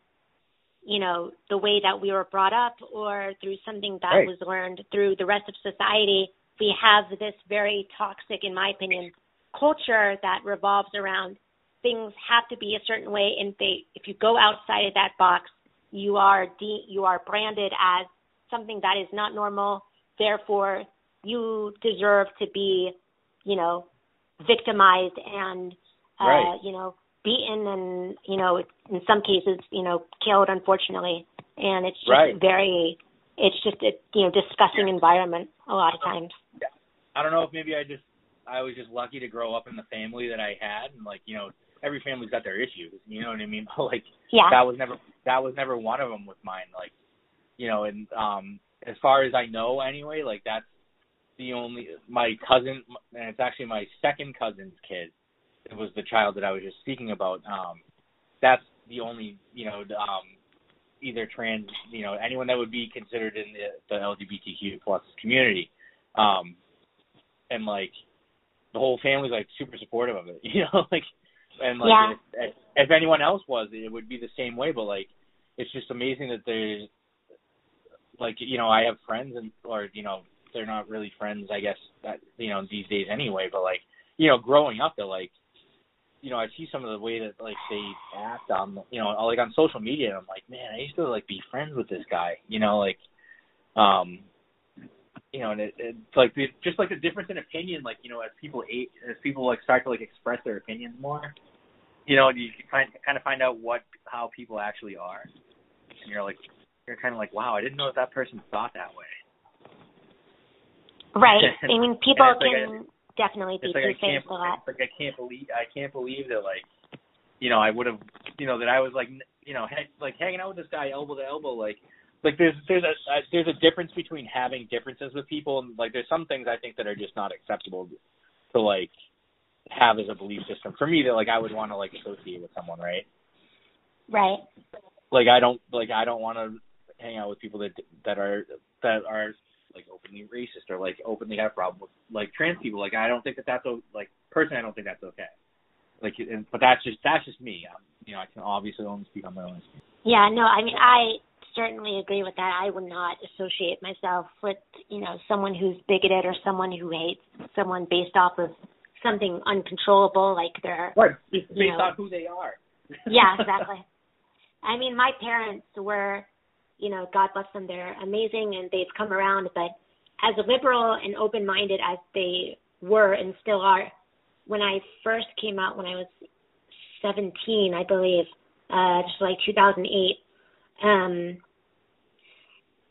you know, the way that we were brought up or through something that Right. was learned through the rest of society. We have this very toxic, in my opinion, culture that revolves around things have to be a certain way and they if you go outside of that box you are de- you are branded as something that is not normal. Therefore you deserve to be you know victimized and uh Right. you know beaten and you know in some cases you know killed unfortunately. And it's just Right. very it's just a you know disgusting environment a lot of times. I don't know if maybe I just I was just lucky to grow up in the family that I had, and like you know every family's got their issues. You know what I mean? But [laughs] like yeah that was never that was never one of them with mine. Like you know, and um as far as I know anyway, like that's the only my cousin, and it's actually my second cousin's kid. It was the child that I was just speaking about. Um, that's the only you know um either trans you know anyone that would be considered in the the LGBTQ plus community. Um, and like the whole family's like super supportive of it, [laughs] you know, like and like Yeah. if, if anyone else was, it would be the same way. But like, it's just amazing that there's like you know I have friends and or you know they're not really friends, I guess that you know these days anyway. But like you know growing up, they're like you know I see some of the way that like they act on you know like on social media, and I'm like man, I used to like be friends with this guy, you know like um you know, and it, it's like the, just like the difference in opinion, like you know, as people age, as people like start to like express their opinions more, you know, you can find, kind of find out what how people actually are, and you're like, you're kind of like, wow, I didn't know that that person thought that way. right. [laughs] I mean people it's like can definitely be It's like I can't, two-faced a lot it's like I can't believe, I can't believe that like, you know, I would have, you know, that I was like, you know, ha- like hanging out with this guy elbow to elbow, like like there's there's a, a there's a difference between having differences with people and like there's some things I think that are just not acceptable to like have as a belief system. For me that like I would want to like associate with someone right? Right. Like I don't like I don't want to hang out with people that that are that are like openly racist or like openly have problem with like trans people. Like I don't think that that's like personally I don't think that's okay. Like and, but that's just that's just me. Um, you know I can obviously only speak on my own Yeah, no, I mean, I certainly agree with that. I would not associate myself with, you know, someone who's bigoted or someone who hates someone based off of something uncontrollable like their right based know. on who they are Yeah, exactly. [laughs] I mean, my parents were, you know, God bless them, they're amazing and they've come around, but as liberal and open-minded as they were and still are, when I first came out when I was 17, I believe, uh, just like 2008, um,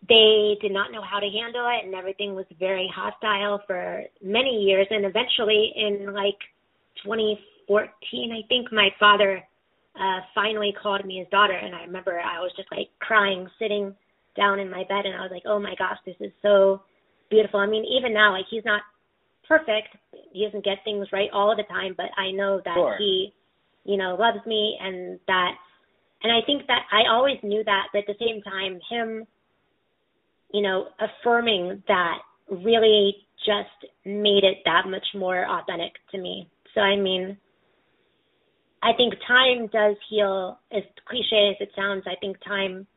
they did not know how to handle it and everything was very hostile for many years. And eventually in like 2014 i think my father uh finally called me his daughter. And i remember i was just like crying sitting down in my bed. And i was like oh my gosh this is so beautiful. I mean even now like he's not perfect. He doesn't get things right all the time. But i know that Sure. he you know loves me and that and i think that i always knew that but at the same time him you know affirming that really just made it that much more authentic to me. So i mean i think time does heal. As cliche as it sounds i think time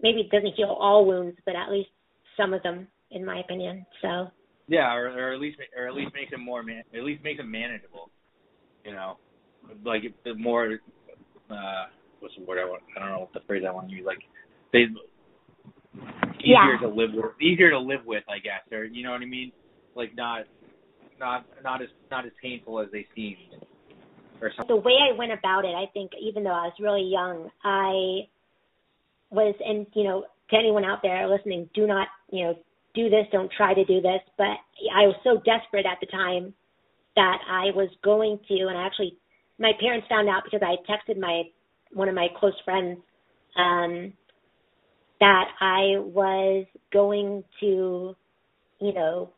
maybe doesn't heal all wounds but at least some of them in my opinion. So Yeah, or, or at least or at least makes it more man, at least makes it manageable. You know, like the more uh what's the word I want I don't know what the phrase I want to use like they easier Yeah. to live with easier to live with I guess or you know what I mean like not not not as not as painful as they seem or something. the way I went about it, I think even though I was really young, I was and you know, to anyone out there listening, do not, you know, do this, don't try to do this, but I was so desperate at the time that I was going to and I actually my parents found out because I texted my one of my close friends um that I was going to, you know,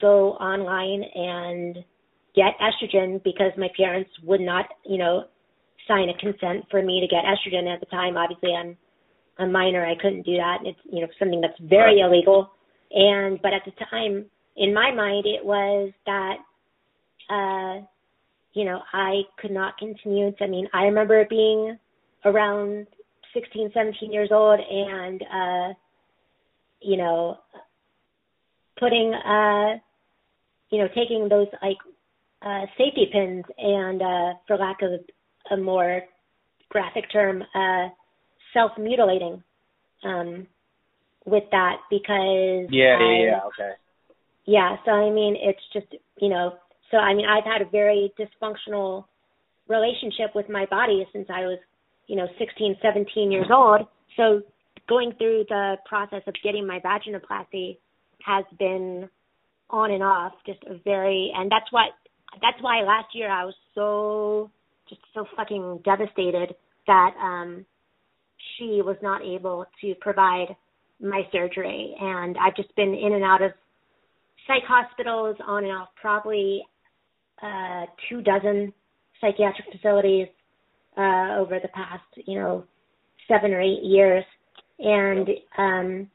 go online and get estrogen because my parents would not, you know, sign a consent for me to get estrogen at the time. Obviously, I'm a minor. I couldn't do that. It's you know something that's very Right. illegal. And but at the time, in my mind, it was that, uh, you know, I could not continue. I mean, I remember being around 16, 17 years old and, uh, you know, putting, uh, you know, taking those like, uh, safety pins and, uh, for lack of a more graphic term, uh, self-mutilating, um, with that because yeah, I, yeah, okay. Yeah, so I mean, it's just, you know, so I mean, I've had a very dysfunctional relationship with my body since I was, you know, 16, 17 years old. So going through the process of getting my vaginoplasty has been on and off, just a very, and that's why, that's why last year I was so, just so fucking devastated that, um, she was not able to provide my surgery. And I've just been in and out of psych hospitals on and off, probably uh, two dozen psychiatric facilities uh, over the past, you know, seven or eight years. And um,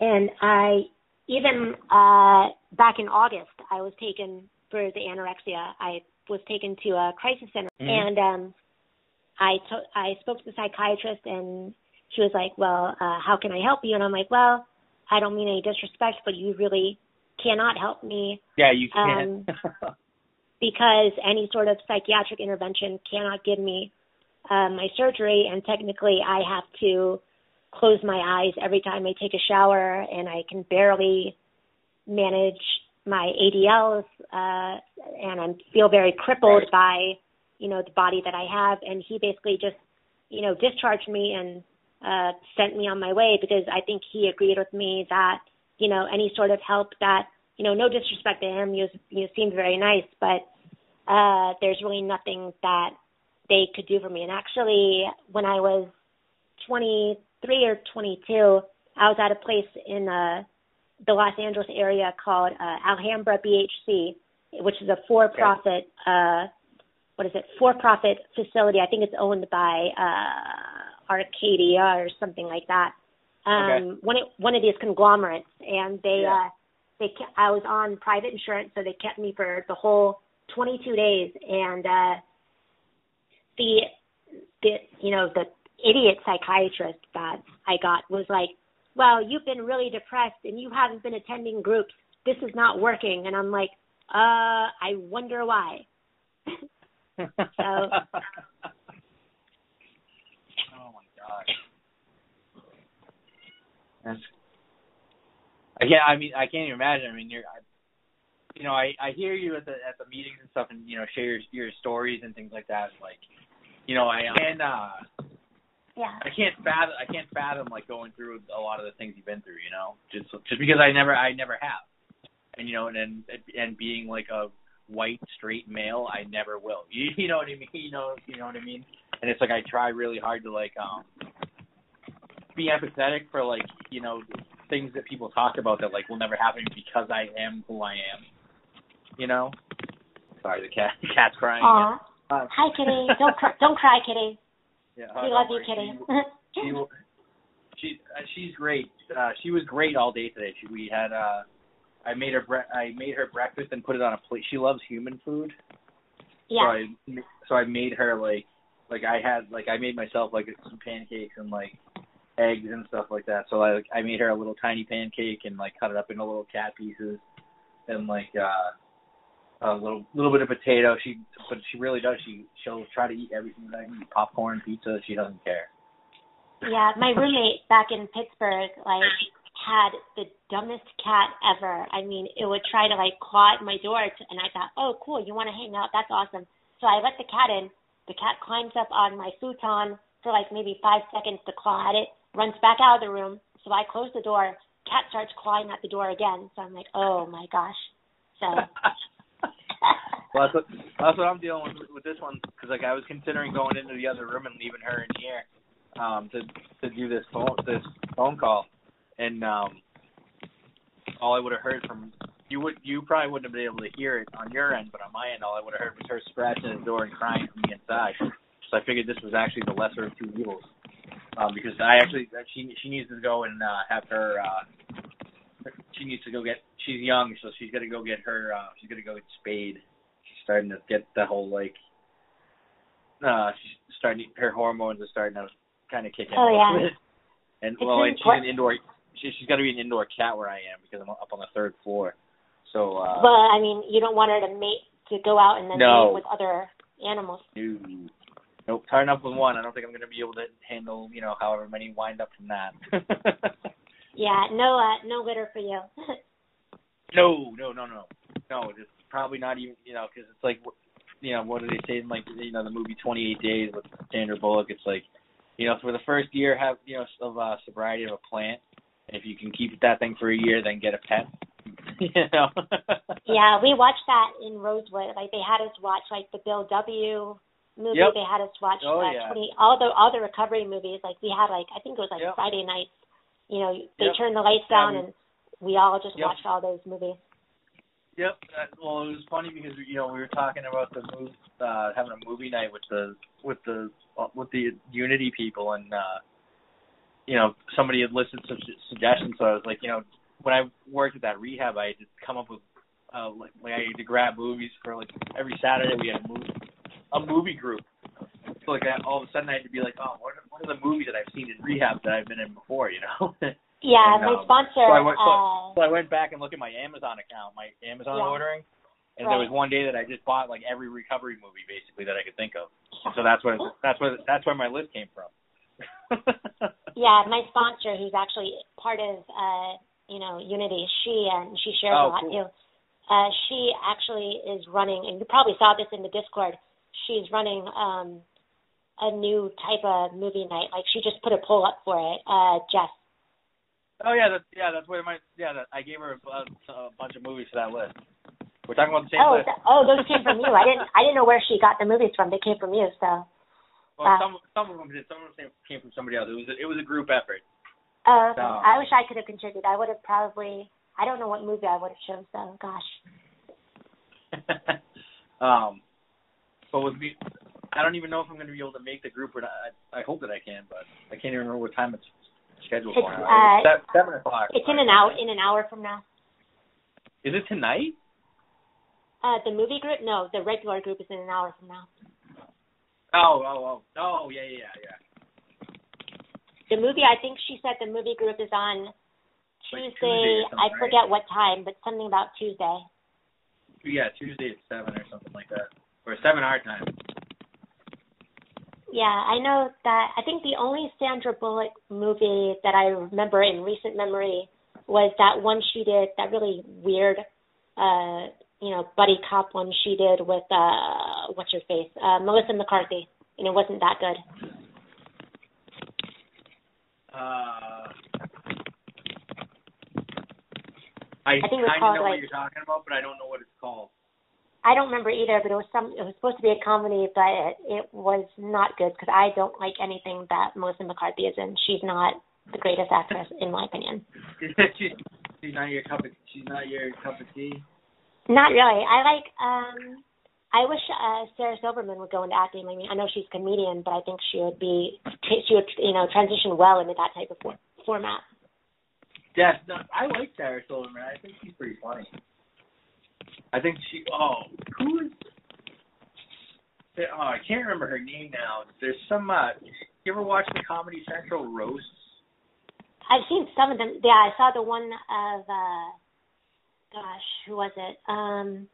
and I even uh, back in August, I was taken for the anorexia. I was taken to a crisis center, Mhm. and um, I to- I spoke to the psychiatrist, and she was like, "Well, uh, how can I help you?" And I'm like, "Well, I don't mean any disrespect, but you really cannot help me Yeah, you can. [laughs] because any sort of psychiatric intervention cannot give me uh, my surgery, and technically I have to close my eyes every time I take a shower, and I can barely manage my ADLs, uh, and I feel very crippled Right. by, you know, the body that I have. And he basically just, you know, discharged me and uh, sent me on my way because I think he agreed with me that, you know, any sort of help that, you know, no disrespect to him, you you seemed very nice, but uh, there's really nothing that they could do for me. And actually, when I was 23 or 22, I was at a place in uh, the Los Angeles area called uh, Alhambra BHC, which is a for-profit, uh, what is it, for-profit facility. I think it's owned by uh, Arcadia or something like that. Um, Okay. One one of these conglomerates, and they Yeah. uh, they I was on private insurance, so they kept me for the whole 22 days, and uh, the the you know the idiot psychiatrist that I got was like, "Well, you've been really depressed and you haven't been attending groups. This is not working." And I'm like, "Uh, I wonder why." [laughs] oh my god. That's. I can't. I mean, I can't even imagine. I mean, you're. You know, I I hear you at the at the meetings and stuff, and you know, share your your stories and things like that. Like, you know, I and uh, Yeah. I can't fathom. I can't fathom like going through a lot of the things you've been through. You know, just just because I never I never have, and you know, and and, and being like a white straight male, I never will. [laughs] You, you know what I mean? You know you know what I mean? And it's like I try really hard to like um be empathetic for like you know things that people talk about that like will never happen because I am who I am. You know. Sorry, the cat the [laughs] cat's crying. Aw. Uh, Hi, Kitty. Don't cry. Don't cry, Kitty. yeah, We love you. Kitty. She, she, she, uh, she's great. Uh, she was great all day today. She, we had, uh, I made her bre- I made her breakfast and put it on a plate. She loves human food, Yeah. so. I, so I made her like, like I had, like I made myself like some pancakes and like eggs and stuff like that. So I, like, I made her a little tiny pancake and like cut it up into little cat pieces, and like uh, a little little bit of potato. She, but she really does. She she'll try to eat everything that I can eat. Popcorn, pizza. She doesn't care. Yeah, my roommate back in Pittsburgh like had the dumbest cat ever. I mean, it would try to like claw at my door, to, and I thought, oh, cool, you want to hang out? That's awesome. So I let the cat in. The cat climbs up on my futon for like maybe five seconds to claw at it, runs back out of the room. So I close the door. Cat starts clawing at the door again. So I'm like, oh my gosh. So [laughs] [laughs] well, that's what that's what I'm dealing with with this one because like I was considering going into the other room and leaving her in here um to to do this phone this phone call. And um all I would have heard from you would you probably wouldn't have been able to hear it on your end but on my end all I would have heard was her scratching the door and crying from the inside. So I figured this was actually the lesser of two evils um because I actually she she needs to go and uh have her uh she needs to go get she's young so she's gonna go get her uh she's gonna go get spayed she's starting to get the whole like uh she's starting her hormones are starting to kind of kick in. Oh, yeah. And It's well, and she's an indoor. She, she's got to be an indoor cat where I am because I'm up on the third floor. So uh, Well, I mean, you don't want her to mate to go out and then No. mate with other animals. no, nope, tied up with one. I don't think I'm going to be able to handle you know however many wind up from that. [laughs] Yeah, no, uh, no litter for you. [laughs] no, no, no, no, no. It's probably not even you know because it's like you know what do they say in like you know the movie 28 Days with Sandra Bullock? It's like you know for the first year have you know of uh, sobriety of a plant. If you can keep that thing for a year, then get a pet. [laughs] you know. [laughs] yeah, we watched that in Rosewood. Like they had us watch like the Bill W. movie. Yep. They had us watch Oh, uh, yeah. 20 all the all the recovery movies. Like we had like I think it was like Yep. Friday nights. You know, they Yep. turned the lights down we- and we all just Yep. watched all those movies. Yep. That, well, it was funny because you know we were talking about the move, uh, having a movie night with the with the uh, with the Unity people, and uh, you know somebody had listed some suggestions. So I was like, you know, when I worked at that rehab, I had to come up with uh, like, like I had to grab movies for like every Saturday we had a movie a movie group. Like I, all of a sudden I had to be like, oh, what are, what are the movies that I've seen in rehab that I've been in before? You know. [laughs] Yeah, And, my um, sponsor. so I went- so- uh, So I went back and looked at my Amazon account, my Amazon Yeah. ordering, and Right. there was one day that I just bought like every recovery movie basically that I could think of. So that's what that's what that's where my list came from. [laughs] yeah, my sponsor, who's actually part of uh, you know Unity, she and she shares Oh, a lot cool. too. Uh, she actually is running, and you probably saw this in the Discord. She's running um, a new type of movie night. Like she just put a poll up for it. Uh, Jess. oh yeah, that's yeah, that's where my yeah. That, I gave her a, a bunch of movies for that list. We're talking about the same Oh, list. th- oh, those came from you. I didn't. I didn't know where she got the movies from. They came from you. So. Well, uh, some some of them did. Some of them came from somebody else. It was a, it was a group effort. Uh. So- I wish I could have contributed. I would have probably. I don't know what movie I would have chosen. So, gosh. [laughs] um, but with me, I don't even know if I'm going to be able to make the group or not. I, I hope that I can, but I can't even remember what time it's scheduled It's, for. uh, Se- seven o'clock. It's in an hour. In an hour from now. Is it tonight? Uh, the movie group? No, the regular group is in an hour from now. Oh, oh, oh, oh, yeah, yeah, yeah. The movie, I think she said the movie group is on Like Tuesday. Tuesday or something, I right? forget what time, but something about Tuesday. Yeah, Tuesday at seven or something like that, or seven our time. Yeah, I know that. I think the only Sandra Bullock movie that I remember in recent memory was that one she did, that really weird, uh, you know, buddy cop one she did with uh, what's her face, uh, Melissa McCarthy, and it wasn't that good. Uh, I, I think kind of know what you're talking about, but I don't know what it's called. I don't remember either, but it was some. It was supposed to be a comedy, but it, it was not good because I don't like anything that Melissa McCarthy is in. She's not the greatest actress, in my opinion. she's, she's not your cup of she's not your cup of tea. Not really. I like. um I wish uh, Sarah Silverman would go into acting. I mean, I know she's a comedian, but I think she would be. She would, you know, transition well into that type of for, format. Yes, no, I like Sarah Silverman. I think she's pretty funny. I think she. Oh, who is? Oh, I can't remember her name now. There's some. uh You ever watch the Comedy Central roasts? I've seen some of them. Yeah, I saw the one of. uh Gosh, who was it? Um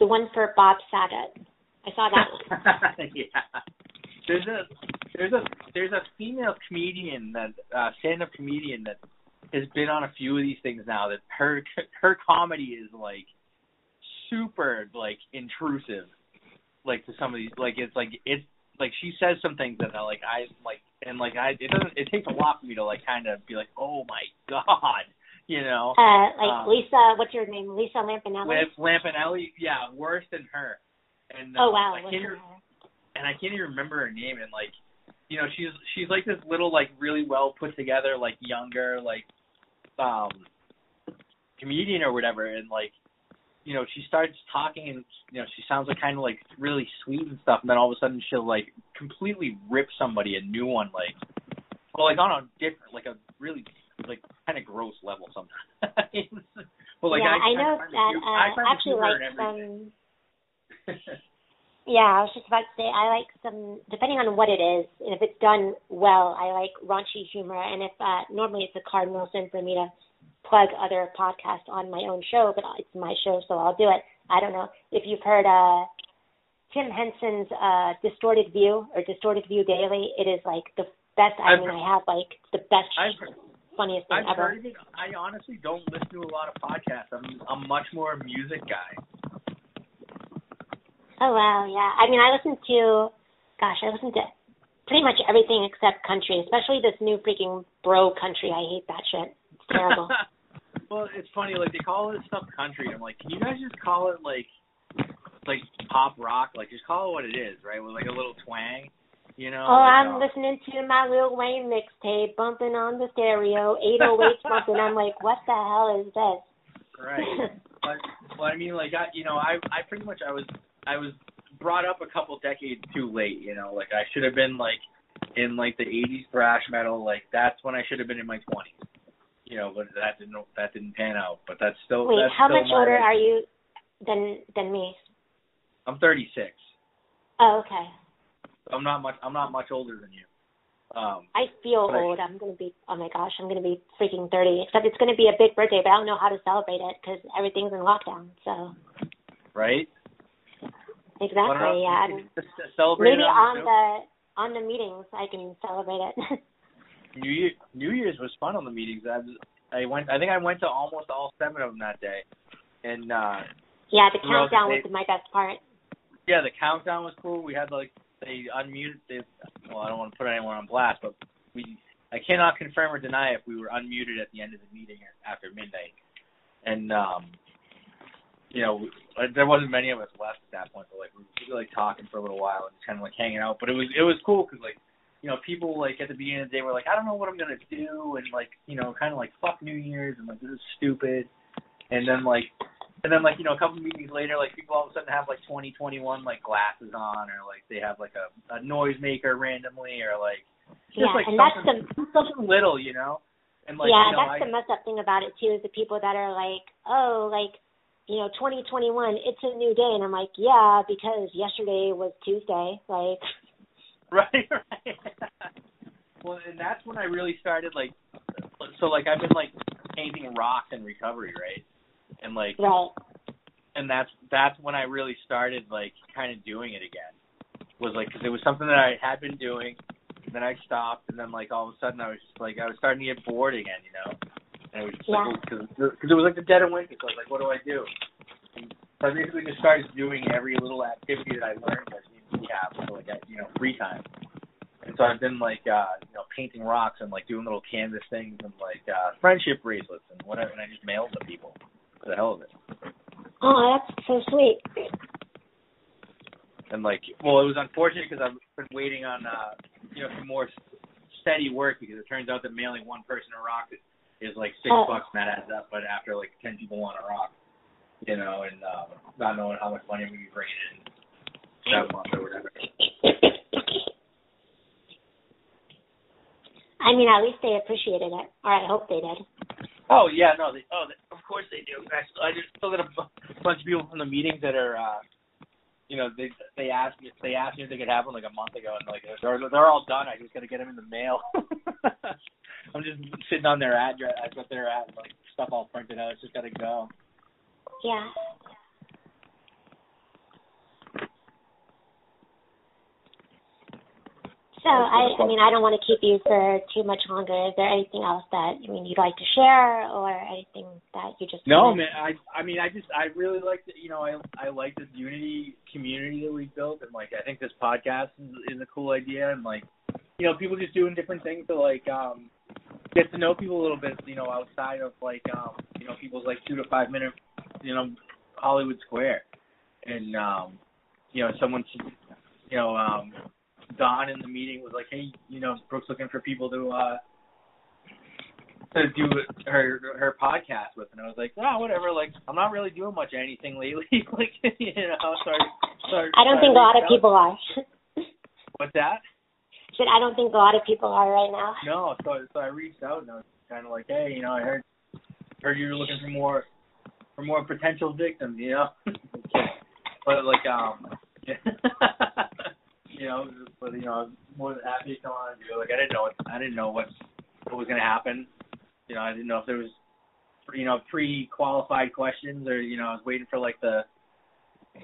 The one for Bob Saget. I saw that one. [laughs] yeah. There's a there's a there's a female comedian that uh stand up comedian that has been on a few of these things now that her her comedy is like super like intrusive like to some of these like it's like it's like she says some things that are like I like and like I it doesn't it takes a lot for me to like kind of be like oh my god [laughs] you know Uh like Um, Lisa, what's your name? Lisa Lampanelli. Lamp Lampanelli yeah worse than her and oh uh, wow. I can't even- and I can't even remember her name and like you know she's she's like this little like really well put together like younger like um comedian or whatever and like you know she starts talking and you know she sounds like kind of like really sweet and stuff and then all of a sudden she'll like completely rip somebody a new one like well like on a different like a really like kind of gross level sometimes [laughs] but like yeah, I, I know that uh, I actually like some [laughs] Yeah, I was just about to say I like some depending on what it is, and if it's done well, I like raunchy humor. And if uh, normally it's a cardinal sin for me to plug other podcasts on my own show, but it's my show, so I'll do it. I don't know if you've heard uh, Tim Henson's uh, Distorted View or Distorted View Daily. It is like the best. I mean, I have like the best, I've heard, funniest thing I've ever. heard of it. I honestly don't listen to a lot of podcasts. I'm I'm much more a music guy. Oh wow, yeah. I mean, I listen to, gosh, I listen to pretty much everything except country, especially this new freaking bro country. I hate that shit. It's [laughs] terrible. Well, it's funny. Like they call this stuff country. I'm like, can you guys just call it like like pop rock? Like just call it what it is, right? With like a little twang. You know. oh, like, I'm uh, listening to my Lil Wayne mixtape, bumping on the stereo, 808s bumping. I'm like, what the hell is this? Right. but well, I mean, like I, you know, I I pretty much I was I was brought up a couple decades too late. You know, like I should have been like in like the '80s thrash metal. Like that's when I should have been in my 20s. You know, but that didn't that didn't pan out. But that's still Wait, that's how still much older are you than than me? I'm 36. Oh, okay. I'm not much. I'm not much older than you. Um, I feel But I- old. I'm gonna be. Oh my gosh, I'm gonna be freaking thirty. Except it's gonna be a big birthday, but I don't know how to celebrate it because everything's in lockdown. So right? exactly, yeah. you and just Maybe it on the on the meetings I can celebrate it. [laughs] New Year, New Year's was fun on the meetings. I was, I went. I think I went to almost all seven of them that day, and uh yeah, the countdown was my best part. yeah, the countdown was cool. We had like they unmuted. They, well, I don't want to put anyone on blast, but we. I cannot confirm or deny if we were unmuted at the end of the meeting after midnight, and um, you know, there wasn't many of us left at that point. But like we were like talking for a little while and just kind of like hanging out. But it was it was cool because like you know people like at the beginning of the day were like I don't know what I'm gonna do and like you know kind of like fuck New Year's and like this is stupid, and then like and then like you know a couple of meetings later like people all of a sudden have like 2021 like glasses on or like they have like a, a noise maker randomly or like just yeah, like and that's something, the something little you know and like yeah, you know that's I, the messed up thing about it too is the people that are like, oh, like you know, 2021, it's a new day, and I'm like, yeah, because yesterday was Tuesday, like. [laughs] right right well and that's when I really started like so like I've been like painting rocks in recovery right and like Right. and that's that's when I really started like kind of doing it again. Was like because it was something that I had been doing, then I stopped, and then like all of a sudden I was just like I was starting to get bored again, you know. And it was just Yeah. Oh, like because it was like the dead of winter, so I was like, what do I do? And so I basically just started doing every little activity that I learned like in rehab, so like you know free time. And so I've been like uh you know painting rocks and like doing little canvas things and like uh friendship bracelets and whatever, and I just mailed them to people for the hell of it. Oh, that's so sweet. and like well it was unfortunate because i've been waiting on uh you know some more steady work because it turns out that mailing one person a rock is, is like six Oh. bucks and that adds up but after like ten people want a rock you know and um not knowing how much money we bring in that month or whatever I mean, at least they appreciated it, or I hope they did. oh yeah no they oh they, of course they do. I, I just still got a bunch of people from the meetings that are uh you know they they asked me they asked me if they could have them like a month ago and like they're they're all done. I just gotta get them in the mail. [laughs] I'm just sitting on their address i've got their ad like stuff all printed out. It's just gotta go. Yeah. So I, I mean, I don't want to keep you for too much longer. Is there anything else that I mean you'd like to share, or anything that you just No, wanna- man. I I mean, I just I really like the you know I I like this unity community that we built, and like I think this podcast is, is a cool idea, and like you know people just doing different things to like um get to know people a little bit, you know, outside of like um you know people's like two to five minute you know Hollywood Square, and um you know someone you know um Don in the meeting was like, hey, you know Brooke's looking for people to uh to do her her podcast with, and I was like, oh, whatever. Like, I'm not really doing much anything lately. [laughs] like, you know, so I, so I, don't think a lot of people are. [laughs] What's that? Said I don't think a lot of people are right now. No, so so I reached out and I was kind of like, hey, you know, I heard heard you were looking for more for more potential victims, you know. [laughs] but like, um, you know, but you know, I was more than happy to come on and do. it. Like I didn't know what I didn't know what what was gonna happen. You know, I didn't know if there was you know pre-qualified questions or you know I was waiting for like the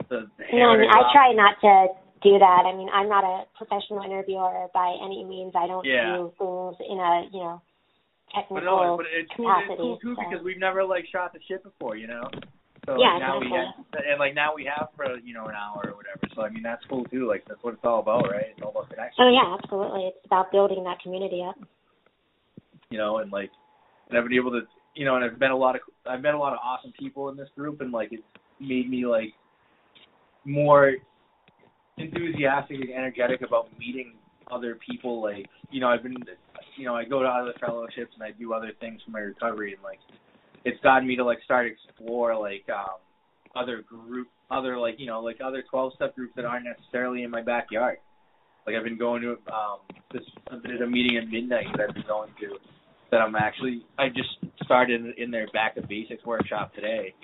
the. the No, I mean, I try not to do that. I mean, I'm not a professional interviewer by any means. I don't Yeah. do things in a, you know, But technical no, but it's cool. It's capacity. cool too so. because we've never like shot the shit before, you know. So Yeah, like, now we exactly. have, and like now we have for you know an hour or whatever. So I mean that's cool too. Like that's what it's all about, right? It's all about connection. Oh yeah, absolutely. It's about building that community up. you know, and like, and I've been able to, you know, and I've met a lot of, I've met a lot of awesome people in this group, and like, it's made me like more enthusiastic and energetic about meeting other people. Like, you know, I've been, you know, I go to other fellowships and I do other things for my recovery, and like, it's gotten me to like start explore like um other group, other like, you know, like other twelve step groups that aren't necessarily in my backyard. Like I've been going to um this at a meeting at midnight that I've been going to that I'm actually I just started in their back to basics workshop today.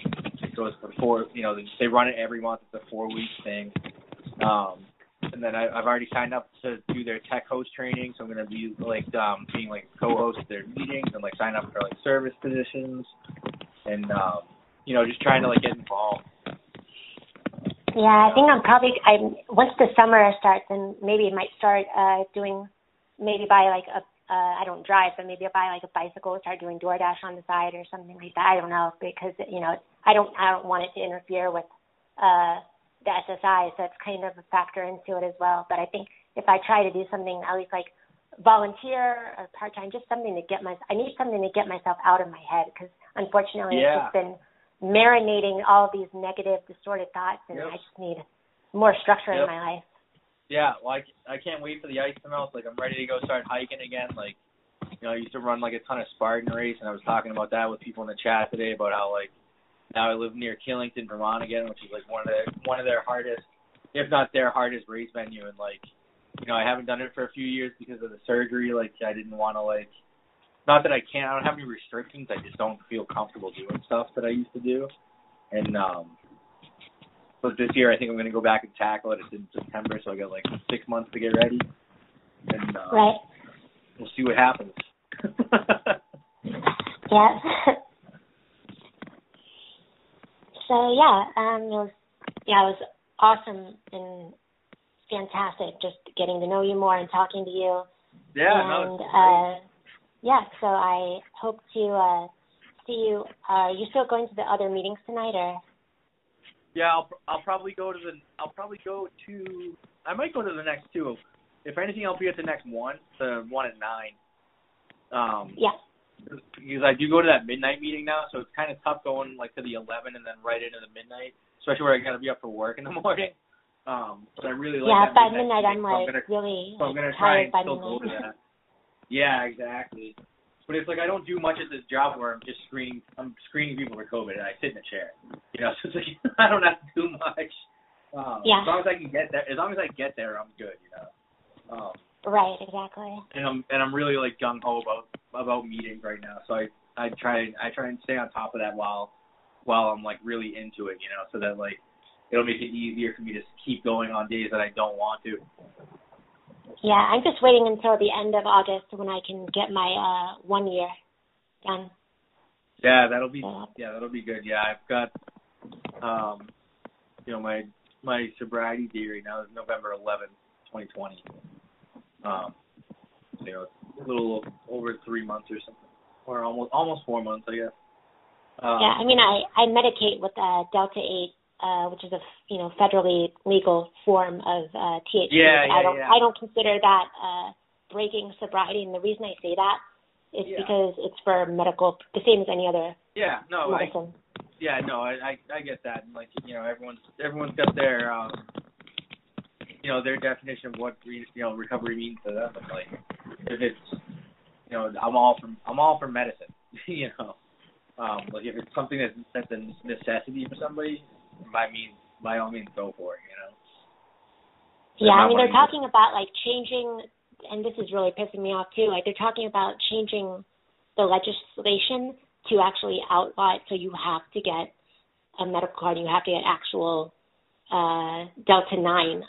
It goes for four you know, they- they run it every month, it's a four week thing. Um and then I, I've already signed up to do their tech host training, so I'm gonna be like um being like co-host of their meetings and like sign up for like service positions and um you know just trying to like get involved. Yeah, I think I'm probably I once the summer starts and maybe I might start uh doing maybe buy like a uh I don't drive, but maybe I buy like a bicycle, start doing DoorDash on the side or something like that. I don't know because you know I don't I don't want it to interfere with uh the SSI, so it's kind of a factor into it as well. But I think if I try to do something at least like volunteer or part time, just something to get my I need something to get myself out of my head because unfortunately Yeah. it's just been marinating all these negative, distorted thoughts, and Yep. I just need more structure Yep. in my life. Yeah, well, I, I can't wait for the ice to melt. Like, I'm ready to go start hiking again. Like, you know, I used to run like a ton of Spartan race, and I was talking about that with people in the chat today about how like now I live near Killington, Vermont again, which is like one of the one of their hardest, if not their hardest race venue. And like, you know, I haven't done it for a few years because of the surgery. Like, I didn't want to like, not that I can't. I don't have any restrictions. I just don't feel comfortable doing stuff that I used to do. And um, but this year I think I'm going to go back and tackle it. It's in September, so I got like six months to get ready, and uh, Right. we'll see what happens. [laughs] Yeah. [laughs] so yeah, um, it was yeah, it was awesome and fantastic just getting to know you more and talking to you. yeah, and no, uh, yeah, so I hope to uh, see you. Uh, are you still going to the other meetings tonight, or? Yeah, I'll I'll probably go to the I'll probably go to I might go to the next two. If anything, I'll be at the next one, the one at nine. Um, Yeah. Because I do go to that midnight meeting now, so it's kind of tough going like to the eleven and then right into the midnight, especially where I got to be up for work in the [laughs] morning. Um, but I really like yeah, that by midnight midnight I'm so I'm like gonna really So I'm gonna try tired and by still go to midnight. that. Yeah, exactly. But it's like I don't do much at this job where I'm just screening. I'm screening people for COVID, and I sit in a chair. You know, [laughs] so it's like [laughs] I don't have to do much. Um, Yeah. As long as I can get there, as long as I get there, I'm good. You know. Um, Right, exactly. and I'm and I'm really like gung ho about about meetings right now. So I I try I try and stay on top of that while while I'm like really into it. You know, so that like it'll make it easier for me to keep going on days that I don't want to. Yeah, I'm just waiting until the end of August when I can get my uh one year done. Yeah, that'll be Yeah. that'll be good. Yeah, I've got um you know my my sobriety date right now is November eleventh, twenty twenty. Um you know, a little over three months or something. Or almost almost four months I guess. Um, yeah, I mean I I medicate with uh Delta 8 uh which is a you know federally legal form of uh THC. Yeah, but I don't yeah. I don't consider that uh breaking sobriety and the reason I say that is Yeah. because it's for medical the same as any other yeah, no, I yeah, no, I, I I get that. And like you know, everyone's everyone's got their um you know their definition of what you know recovery means to them. And like if it's you know I'm all for I'm all for medicine. [laughs] you know, um like if it's something that's that's a necessity for somebody, by means by all means go for it. You know. Yeah, I mean they're wanting to- talking about like changing and this is really pissing me off too. Like they're talking about changing the legislation to actually outlaw it so you have to get a medical card, you have to get actual uh, Delta 9,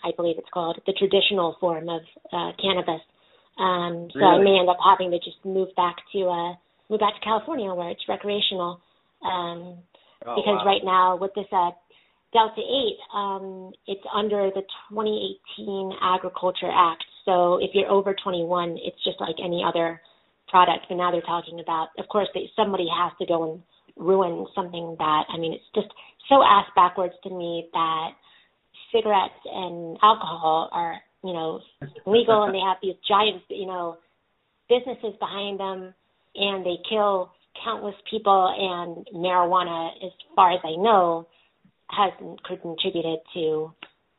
I believe it's called, the traditional form of uh, cannabis. Um, so Really? I may end up having to just move back to uh, move back to California where it's recreational. Um, Oh, because wow. right now with this uh, Delta 8, um, it's under the 2018 Agriculture Act. So if you're over 21, it's just like any other product. But now they're talking about, of course, they, somebody has to go and ruin something that, I mean, it's just so ass backwards to me that cigarettes and alcohol are, you know, [laughs] legal and they have these giant, you know, businesses behind them and they kill countless people and marijuana, as far as I know, hasn't contributed to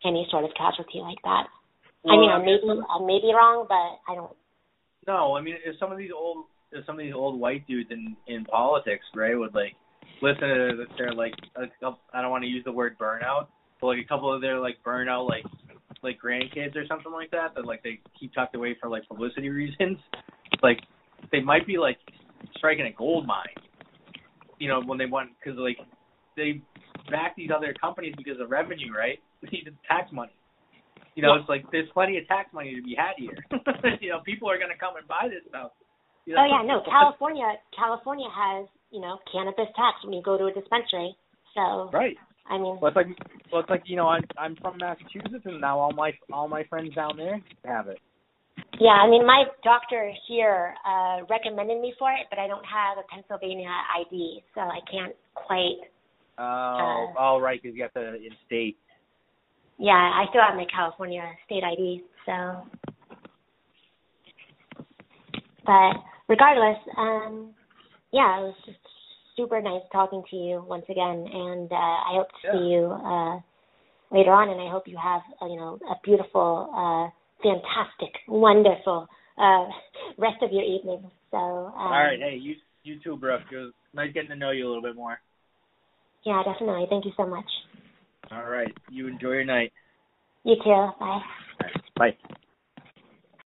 any sort of casualty like that. I mean, I may be, I may be wrong, but I don't. No, I mean, if some of these old, if some of these old white dudes in in politics, right, would like listen to their like, a couple, I don't want to use the word burnout, but like a couple of their like burnout like like grandkids or something like that that like they keep tucked away for like publicity [laughs] reasons, like they might be like striking a gold mine, you know, when they want because like they back these other companies because of revenue, right? [laughs] They need the tax money. You know, it's like there's plenty of tax money to be had here. [laughs] you know, people are gonna come and buy this stuff. You know? Oh yeah, no, California, California has you know cannabis tax when you go to a dispensary. So Right. I mean, Well, it's like well, it's like you know, I'm I'm from Massachusetts, and now all my all my friends down there have it. yeah, I mean, my doctor here uh recommended me for it, but I don't have a Pennsylvania ID, so I can't quite. Oh, Uh, all right, because you have to in state. Yeah, I still have my California state ID, so. But regardless, um, yeah, it was just super nice talking to you once again, and uh, I hope to see you uh, later on, and I hope you have uh, you know a beautiful, uh, fantastic, wonderful uh, [laughs] rest of your evening. So. Um, all right, hey, you you too, Brooke. It was nice getting to know you a little bit more. Yeah, definitely. Thank you so much. All right, you enjoy your night. You too. Bye. Right, bye.